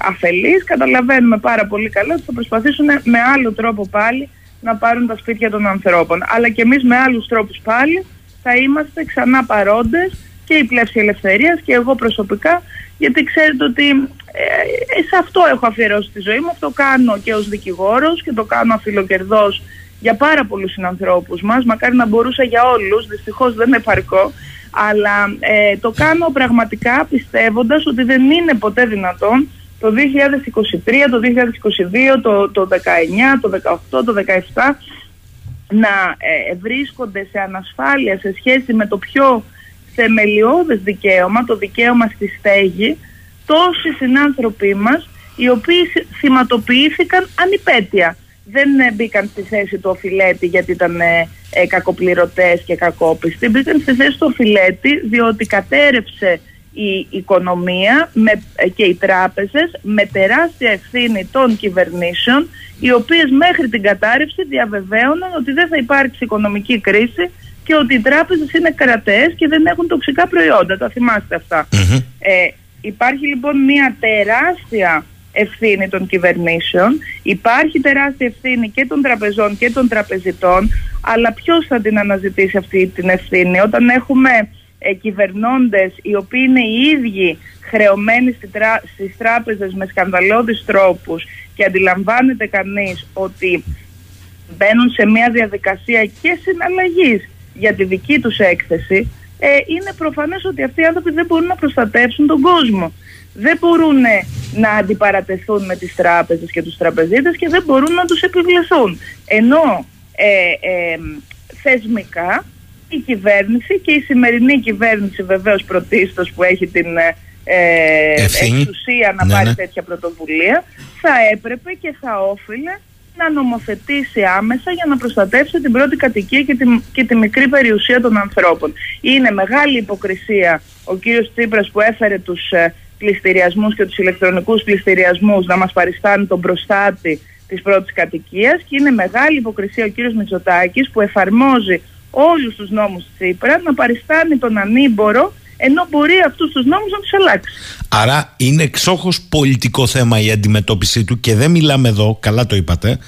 αφελείς, καταλαβαίνουμε πάρα πολύ καλά ότι θα προσπαθήσουν με άλλο τρόπο πάλι να πάρουν τα σπίτια των ανθρώπων. Αλλά και εμείς με άλλους τρόπους πάλι θα είμαστε ξανά παρόντες και η πλεύση ελευθερίας και εγώ προσωπικά γιατί ξέρετε ότι ε, σε αυτό έχω αφιερώσει τη ζωή μου, αυτό κάνω και ως δικηγόρος και το κάνω αφιλοκερδός για πάρα πολλούς συνανθρώπους μας, μακάρι να μπορούσα για όλους, δυστυχώς δεν είναι επαρκώ, αλλά ε, το κάνω πραγματικά πιστεύοντας ότι δεν είναι ποτέ δυνατόν το 2023, το 2022, το, το 19, το 18, το 17 να ε, βρίσκονται σε ανασφάλεια σε σχέση με το πιο θεμελιώδες δικαίωμα, το δικαίωμα στη στέγη, τόσοι συνάνθρωποι μας οι οποίοι θυ- θυματοποιήθηκαν ανυπέτεια. Δεν ε, μπήκαν στη θέση του οφειλέτη γιατί ήταν ε, ε, κακοπληρωτές και κακόπιστοι. Μπήκαν στη θέση του οφειλέτη διότι κατέρευσε η οικονομία με, ε, και οι τράπεζες με τεράστια ευθύνη των κυβερνήσεων οι οποίες μέχρι την κατάρρευση διαβεβαίωναν ότι δεν θα υπάρξει οικονομική κρίση και ότι οι τράπεζες είναι κρατές και δεν έχουν τοξικά προϊόντα. Τα θυμάστε αυτά. Ε, υπάρχει λοιπόν μια τεράστια ευθύνη των κυβερνήσεων, υπάρχει τεράστια ευθύνη και των τραπεζών και των τραπεζιτών, αλλά ποιος θα την αναζητήσει αυτή την ευθύνη; Όταν έχουμε ε, κυβερνώντες οι οποίοι είναι οι ίδιοι χρεωμένοι στη τρα... στις τράπεζες με σκανδαλώδεις τρόπους και αντιλαμβάνεται κανείς ότι μπαίνουν σε μια διαδικασία και συναλλαγής για τη δική τους έκθεση, ε, είναι προφανές ότι αυτοί οι άνθρωποι δεν μπορούν να προστατεύσουν τον κόσμο. Δεν μπορούν ε, να αντιπαρατεθούν με τις τράπεζες και τους τραπεζίτες και δεν μπορούν να τους επιβληθούν. Ενώ ε, ε, θεσμικά η κυβέρνηση και η σημερινή κυβέρνηση βεβαίως πρωτίστως που έχει την ε, ε, Ευθύνη. εξουσία να Ναι, πάρει ναι. τέτοια πρωτοβουλία θα έπρεπε και θα όφιλε να νομοθετήσει άμεσα για να προστατεύσει την πρώτη κατοικία και τη, και τη μικρή περιουσία των ανθρώπων. Είναι μεγάλη υποκρισία ο κύριος Τσίπρας που έφερε τους ε, πληστηριασμούς και τους ηλεκτρονικούς πληστηριασμούς να μας παριστάνει τον προστάτη της πρώτης κατοικίας και είναι μεγάλη υποκρισία ο κύριος Μητσοτάκης που εφαρμόζει όλους τους νόμους Τσίπρα να παριστάνει τον ανήμπορο ενώ μπορεί αυτούς τους νόμους να τους αλλάξει. Άρα είναι εξόχως πολιτικό θέμα η αντιμετώπιση του και δεν μιλάμε εδώ, καλά το είπατε,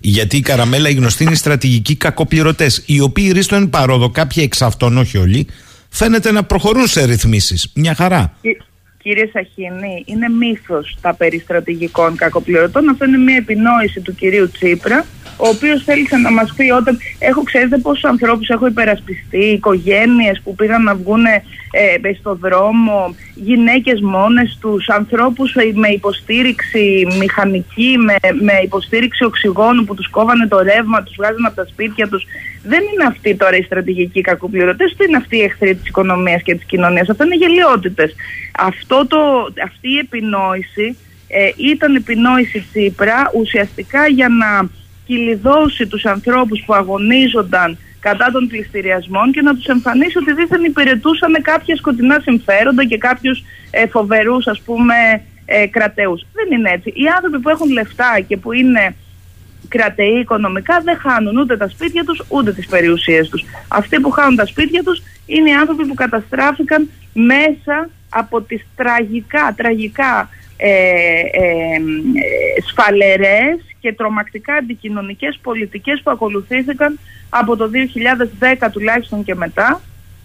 γιατί η Καραμέλα οι γνωστοί είναι οι στρατηγικοί κακοπληρωτές, οι οποίοι ρίστον παρόδο, κάποιοι εξ αυτών, όχι όλοι, φαίνεται να προχωρούν σε ρυθμίσεις. Μια χαρά. Κυ- Κύριε Σαχίνη, είναι μύθος τα περί στρατηγικών κακοπληρωτών. Αυτό είναι μια επινόηση του κυρίου Τσίπρα, ο οποίος θέλησε να μας πει όταν... Έχω, ξέρετε πόσους ανθρώπους έχω υπερασπιστεί, οικογένειες που πήγαν να βγουν ε, στο δρόμο, γυναίκες μόνες τους, ανθρώπους ε, με υποστήριξη μηχανική, με, με υποστήριξη οξυγόνου που τους κόβανε το ρεύμα, τους βγάζανε από τα σπίτια τους. Δεν είναι αυτοί τώρα οι στρατηγικοί κακοπληρωτές, δεν είναι αυτοί οι εχθροί της οικονομίας και της κοινωνίας. Αυτό είναι γελιότητες. Αυτό το, αυτή η επινόηση ε, ήταν επινόηση Τσίπρα ουσιαστικά για να κυλιδώσει τους ανθρώπους που αγωνίζονταν κατά των πληστηριασμών και να τους εμφανίσει ότι δίθεν υπηρετούσαν κάποια σκοτεινά συμφέροντα και κάποιους ε, φοβερούς ας πούμε ε, κρατέους. Δεν είναι έτσι. Οι άνθρωποι που έχουν λεφτά και που είναι κρατεοί οικονομικά δεν χάνουν ούτε τα σπίτια τους ούτε τις περιουσίες τους. Αυτοί που χάνουν τα σπίτια τους είναι οι άνθρωποι που καταστράφηκαν μέσα από τις τραγικά, τραγικά ε, ε, ε, σφαλερές και τρομακτικά αντικοινωνικές πολιτικές που ακολουθήθηκαν από το 2010 τουλάχιστον και μετά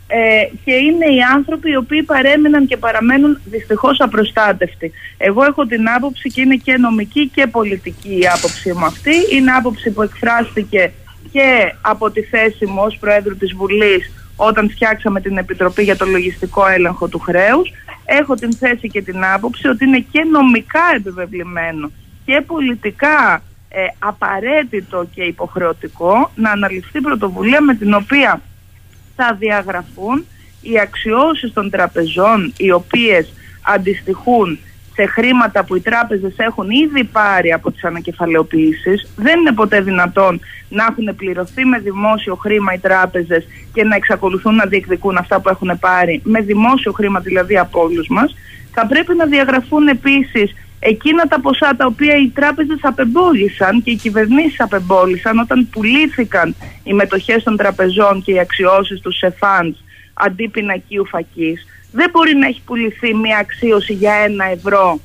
ε, και είναι οι άνθρωποι οι οποίοι παρέμειναν και παραμένουν δυστυχώς απροστάτευτοι. Εγώ έχω την άποψη και είναι και νομική και πολιτική η άποψή μου αυτή. Είναι άποψη που εκφράστηκε και από τη θέση μου ως Προέδρου της Βουλής όταν φτιάξαμε την Επιτροπή για το Λογιστικό Έλεγχο του Χρέους. Έχω την θέση και την άποψη ότι είναι και νομικά επιβεβλημένο και πολιτικά ε, απαραίτητο και υποχρεωτικό να αναλυφθεί πρωτοβουλία με την οποία θα διαγραφούν οι αξιώσεις των τραπεζών οι οποίες αντιστοιχούν σε χρήματα που οι τράπεζες έχουν ήδη πάρει από τις ανακεφαλαιοποιήσεις. Δεν είναι ποτέ δυνατόν να έχουν πληρωθεί με δημόσιο χρήμα οι τράπεζες και να εξακολουθούν να διεκδικούν αυτά που έχουν πάρει με δημόσιο χρήμα δηλαδή από όλους μας. Θα πρέπει να διαγραφούν επίσης εκείνα τα ποσά τα οποία οι τράπεζες απεμπόλησαν και οι κυβερνήσεις απεμπόλησαν όταν πουλήθηκαν οι μετοχές των τραπεζών και οι αξιώσεις τους σε funds αντί πινακίου φακής. Δεν μπορεί να έχει πουληθεί μια αξίωση για ένα ευρώ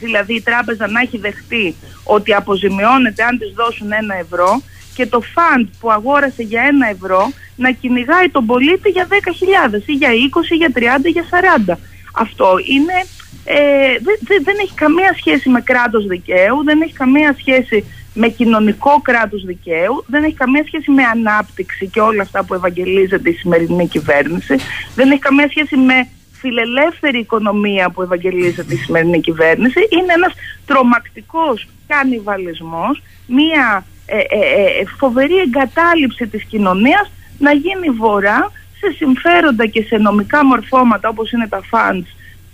δηλαδή η τράπεζα να έχει δεχτεί ότι αποζημιώνεται αν της δώσουν ένα ευρώ και το φαντ που αγόρασε για ένα ευρώ να κυνηγάει τον πολίτη για 10.000 ή για 20 ή για 30 ή για 40. Αυτό είναι, ε, δεν, δεν- δεν έχει καμία σχέση με κράτος δικαίου, δεν έχει καμία σχέση με κοινωνικό κράτος δικαίου, δεν έχει καμία σχέση με ανάπτυξη και όλα αυτά που ευαγγελίζεται η σημερινή κυβέρνηση, δεν έχει καμία σχέση με φιλελεύθερη οικονομία που ευαγγελίζεται η σημερινή κυβέρνηση. Είναι ένας τρομακτικός κανιβαλισμός, μια ε, ε, ε, φοβερή εγκατάλειψη της κοινωνίας να γίνει βορρά σε συμφέροντα και σε νομικά μορφώματα όπως είναι τα funds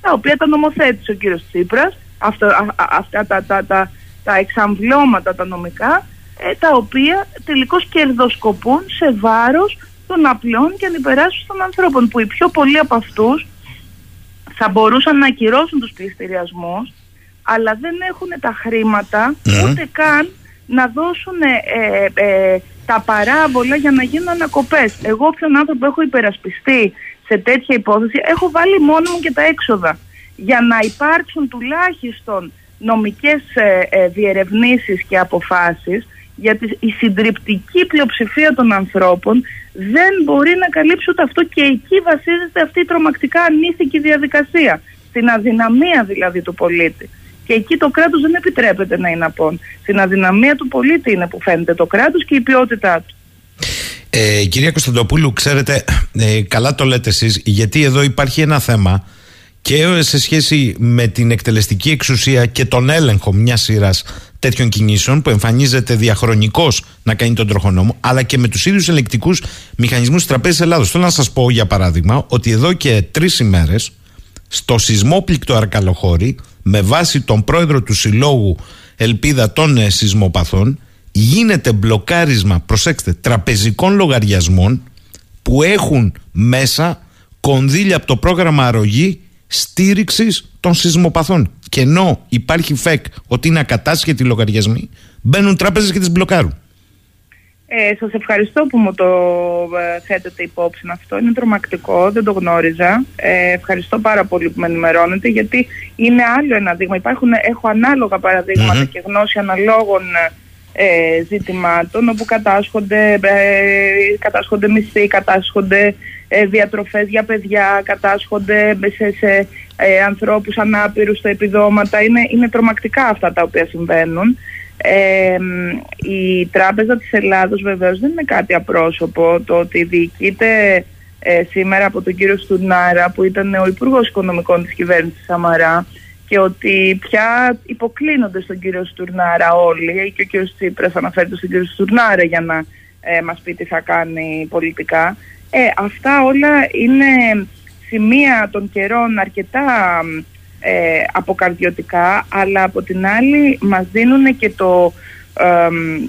τα οποία τα νομοθέτησε ο κύριος Τσίπρας, αυτό, α- α- αυτά τα, τα, τα, τα εξαμβλώματα τα νομικά, ε, τα οποία τελικώς κερδοσκοπούν σε βάρος των απλών και ανυπεράσπιστων των ανθρώπων, που οι πιο πολλοί από αυτούς θα μπορούσαν να ακυρώσουν τους πληστηριασμούς, αλλά δεν έχουν τα χρήματα ούτε καν να δώσουν ε, ε, τα παράβολα για να γίνουν ανακοπές. Εγώ όποιον άνθρωπο έχω υπερασπιστεί σε τέτοια υπόθεση, έχω βάλει μόνο μου και τα έξοδα για να υπάρξουν τουλάχιστον νομικές ε, ε, διερευνήσεις και αποφάσεις γιατί η συντριπτική πλειοψηφία των ανθρώπων δεν μπορεί να καλύψει ούτε αυτό και εκεί βασίζεται αυτή η τρομακτικά ανήθικη διαδικασία. Στην αδυναμία δηλαδή του πολίτη. Και εκεί το κράτος δεν επιτρέπεται να είναι απόν. Στην αδυναμία του πολίτη είναι που φαίνεται το κράτος και η ποιότητά του. Ε, κυρία Κωνσταντοπούλου, ξέρετε, ε, καλά το λέτε εσείς, γιατί εδώ υπάρχει ένα θέμα και σε σχέση με την εκτελεστική εξουσία και τον έλεγχο μιας σειράς τέτοιων κινήσεων που εμφανίζεται διαχρονικώς να κάνει τον τροχονόμο, αλλά και με τους ίδιους ελεκτικούς μηχανισμούς της Τραπέζης Ελλάδος. Θέλω να σας πω, για παράδειγμα, ότι εδώ και τρεις ημέρες στο σεισμόπληκτο Αρκαλοχώρη, με βάση τον πρόεδρο του Συλλόγου Ελπίδα των ε, Σεισμοπαθών, γίνεται μπλοκάρισμα, προσέξτε, τραπεζικών λογαριασμών που έχουν μέσα κονδύλια από το πρόγραμμα αρρωγή στήριξης των σεισμοπαθών. Και ενώ υπάρχει φεκ ότι είναι ακατάσχετοι λογαριασμοί, μπαίνουν τράπεζες και τις μπλοκάρουν. Ε, σας ευχαριστώ που μου το ε, θέτετε υπόψη αυτό. Είναι τρομακτικό, δεν το γνώριζα. Ε, ευχαριστώ πάρα πολύ που με ενημερώνετε γιατί είναι άλλο ένα δείγμα. Υπάρχουν, έχω ανάλογα παραδείγματα Μμμ. και γνώση αναλόγων ε, ζητημάτων όπου κατάσχονται, ε, κατάσχονται μισθοί, κατάσχονται ε, διατροφές για παιδιά, κατάσχονται σε, σε ε, ανθρώπους ανάπηρους στα επιδόματα. Είναι, είναι τρομακτικά αυτά τα οποία συμβαίνουν. Ε, μ, η Τράπεζα της Ελλάδος βεβαίως δεν είναι κάτι απρόσωπο. Το ότι διοικείται ε, σήμερα από τον κύριο Στουρνάρα που ήταν ο Υπουργός Οικονομικών της κυβέρνησης Σαμαρά και ότι πια υποκλίνονται στον κύριο Στουρνάρα όλοι και ο κύριος Τσίπρας αναφέρεται στον κύριο Στουρνάρα για να ε, μας πει τι θα κάνει πολιτικά. Ε, αυτά όλα είναι σημεία των καιρών αρκετά ε, αποκαρδιωτικά αλλά από την άλλη μας δίνουν και το εμ,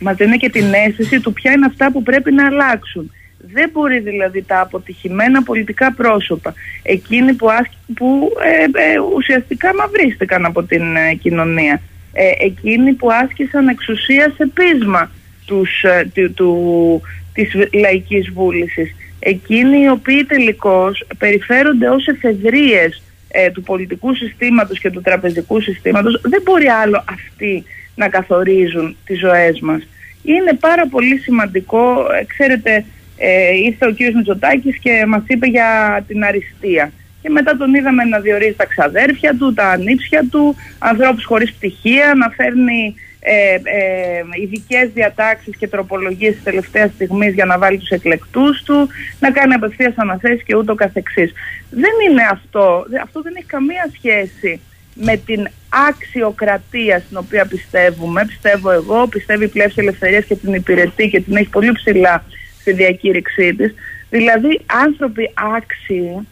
μας δίνουν και την αίσθηση του ποια είναι αυτά που πρέπει να αλλάξουν. Δεν μπορεί δηλαδή τα αποτυχημένα πολιτικά πρόσωπα, εκείνοι που, άσκ- που ε, ε, ουσιαστικά μαυρίστηκαν από την ε, κοινωνία, ε, εκείνοι που άσκησαν εξουσία σε πείσμα τους, ε, του, του, της λαϊκής βούλησης, εκείνοι οι οποίοι τελικώς περιφέρονται ως εφεδρείες ε, του πολιτικού συστήματος και του τραπεζικού συστήματος, δεν μπορεί άλλο αυτοί να καθορίζουν τις ζωές μας. Είναι πάρα πολύ σημαντικό, ε, ξέρετε, ε, ήρθε ο κύριος Μητσοτάκης και μας είπε για την αριστεία. Και μετά τον είδαμε να διορίζει τα ξαδέρφια του, τα ανήψια του, ανθρώπους χωρίς πτυχία, να φέρνει ε, ε, ειδικές διατάξεις και τροπολογίες της τελευταίας στιγμής για να βάλει τους εκλεκτούς του, να κάνει απευθείας αναθέσεις και ούτω καθεξής. Δεν είναι αυτό, δε- αυτό δεν έχει καμία σχέση με την αξιοκρατία στην οποία πιστεύουμε, πιστεύω εγώ, πιστεύει η πλεύση ελευθερίας και την υπηρετεί και την έχει πολύ ψηλά στη διακήρυξή της. Δηλαδή άνθρωποι άξιοι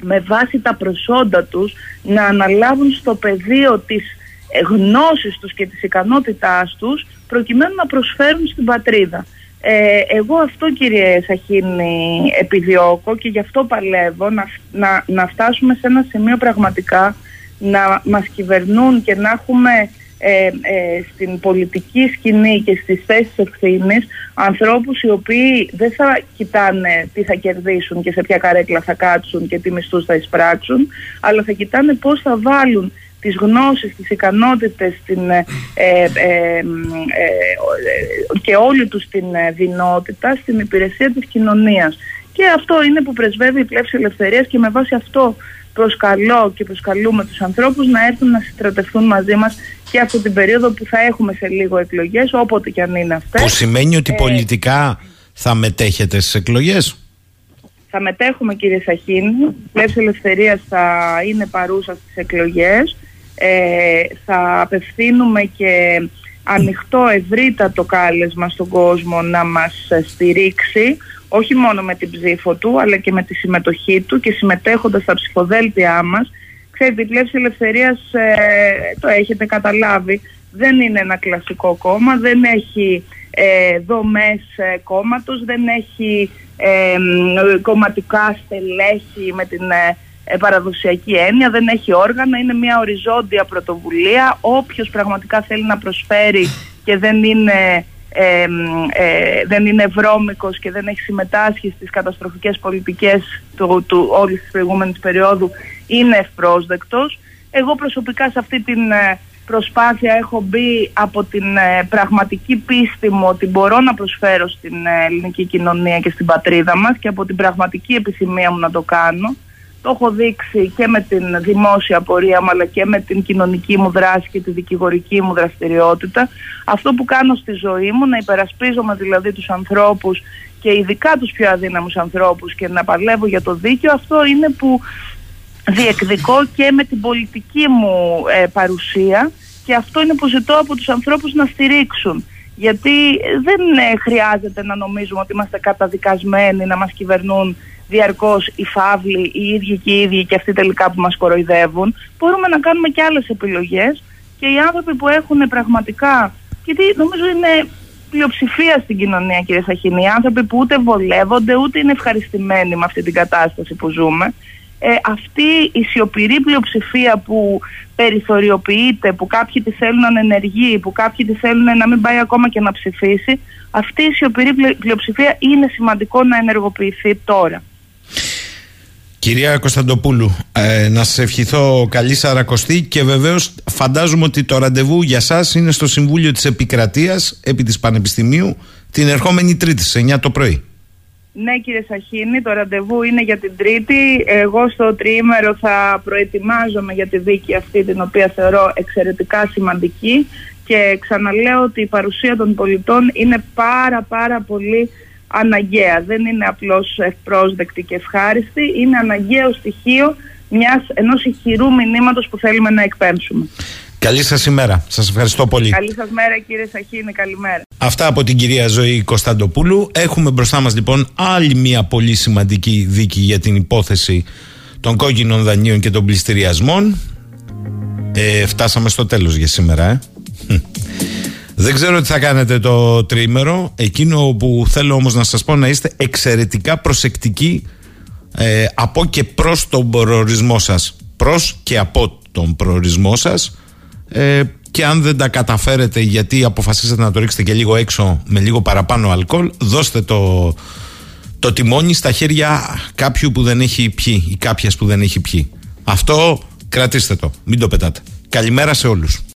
με βάση τα προσόντα τους να αναλάβουν στο πεδίο της ε, γνώσης τους και της ικανότητάς τους προκειμένου να προσφέρουν στην πατρίδα. Ε, εγώ αυτό κύριε Σαχίνη επιδιώκω και γι' αυτό παλεύω να, φ- να, να φτάσουμε σε ένα σημείο πραγματικά να μας κυβερνούν και να έχουμε ε, ε, στην πολιτική σκηνή και στις θέσεις ευθύνης ανθρώπους οι οποίοι δεν θα κοιτάνε τι θα κερδίσουν και σε ποια καρέκλα θα κάτσουν και τι μισθούς θα εισπράξουν αλλά θα κοιτάνε πώς θα βάλουν τις γνώσεις, τις ικανότητες την, ε, ε, ε, ε, και όλη τους την ε, δυνότητα στην υπηρεσία της κοινωνίας. Και αυτό είναι που πρεσβεύει η πλεύση ελευθερίας και με βάση αυτό προσκαλώ και προσκαλούμε τους ανθρώπους να έρθουν να συστρατευτούν μαζί μας και αυτή την περίοδο που θα έχουμε σε λίγο εκλογές, όποτε και αν είναι αυτές. Που σημαίνει ότι Ε, πολιτικά θα μετέχετε στις εκλογές; θα μετέχουμε κύριε Σαχίνη, η Πλεύση Ελευθερίας θα είναι παρούσα στις εκλογές, ε, θα απευθύνουμε και ανοιχτό ευρύτατο κάλεσμα στον κόσμο να μας ε, στηρίξει όχι μόνο με την ψήφο του αλλά και με τη συμμετοχή του και συμμετέχοντας στα ψηφοδέλτια μας ξέρετε η Πλεύση Ελευθερίας ε, το έχετε καταλάβει δεν είναι ένα κλασικό κόμμα δεν έχει ε, δομές ε, κόμματος δεν έχει ε, κομματικά στελέχη με την ε, παραδοσιακή έννοια, δεν έχει όργανα, είναι μια οριζόντια πρωτοβουλία. Όποιος πραγματικά θέλει να προσφέρει και δεν είναι, ε, ε, δεν είναι βρώμικος και δεν έχει συμμετάσχει στις καταστροφικές πολιτικές του, του όλης της προηγούμενης περίοδου είναι ευπρόσδεκτος. Εγώ προσωπικά σε αυτή την ε, προσπάθεια έχω μπει από την ε, πραγματική πίστη μου ότι μπορώ να προσφέρω στην ελληνική κοινωνία και στην πατρίδα μας και από την πραγματική επιθυμία μου να το κάνω. Το έχω δείξει και με την δημόσια πορεία μου αλλά και με την κοινωνική μου δράση και τη δικηγορική μου δραστηριότητα. Αυτό που κάνω στη ζωή μου, να υπερασπίζομαι δηλαδή τους ανθρώπους και ειδικά τους πιο αδύναμους ανθρώπους και να παλεύω για το δίκαιο, αυτό είναι που διεκδικώ και με την πολιτική μου ε, παρουσία και αυτό είναι που ζητώ από τους ανθρώπους να στηρίξουν. Γιατί δεν ε, χρειάζεται να νομίζουμε ότι είμαστε καταδικασμένοι να μας κυβερνούν διαρκώς οι φαύλοι, οι ίδιοι και οι ίδιοι και αυτοί τελικά που μας κοροϊδεύουν. Μπορούμε να κάνουμε και άλλες επιλογές και οι άνθρωποι που έχουν πραγματικά, γιατί νομίζω είναι πλειοψηφία στην κοινωνία κύριε Σαχίνη, οι άνθρωποι που ούτε βολεύονται ούτε είναι ευχαριστημένοι με αυτή την κατάσταση που ζούμε. Ε, αυτή η σιωπηρή πλειοψηφία που περιθωριοποιείται, που κάποιοι τη θέλουν να ενεργεί, που κάποιοι τη θέλουν να μην πάει ακόμα και να ψηφίσει, αυτή η σιωπηρή πλειοψηφία είναι σημαντικό να ενεργοποιηθεί τώρα. Κυρία Κωνσταντοπούλου, ε, να σας ευχηθώ καλή Σαρακοστή και βεβαίως φαντάζομαι ότι το ραντεβού για σας είναι στο Συμβούλιο της Επικρατείας επί της Πανεπιστημίου την ερχόμενη Τρίτη, σε 9 το πρωί. Ναι κύριε Σαχίνη, το ραντεβού είναι για την Τρίτη. Εγώ στο τριήμερο θα προετοιμάζομαι για τη δίκη αυτή την οποία θεωρώ εξαιρετικά σημαντική και ξαναλέω ότι η παρουσία των πολιτών είναι πάρα πάρα πολύ αναγκαία. Δεν είναι απλώς ευπρόσδεκτη και ευχάριστη, είναι αναγκαίο στοιχείο μιας, ενός ηχηρού μηνύματος που θέλουμε να εκπέμψουμε. Καλή σας ημέρα. Σας ευχαριστώ πολύ. Καλή σας μέρα κύριε Σαχίνη. Καλημέρα. Αυτά από την κυρία Ζωή Κωνσταντοπούλου. Έχουμε μπροστά μας λοιπόν άλλη μια πολύ σημαντική δίκη για την υπόθεση των κόκκινων δανείων και των πληστηριασμών. Ε, φτάσαμε στο τέλος για σήμερα. Ε. Δεν ξέρω τι θα κάνετε το τρίμερο. Εκείνο που θέλω όμως να σας πω να είστε εξαιρετικά προσεκτικοί ε, από και προς τον προορισμό σας. Προς και από τον προορισμό σας. Ε, και αν δεν τα καταφέρετε γιατί αποφασίσατε να το ρίξετε και λίγο έξω με λίγο παραπάνω αλκοόλ, δώστε το, το τιμόνι στα χέρια κάποιου που δεν έχει πιει ή κάποιας που δεν έχει πιει. Αυτό κρατήστε το, μην το πετάτε. Καλημέρα σε όλους.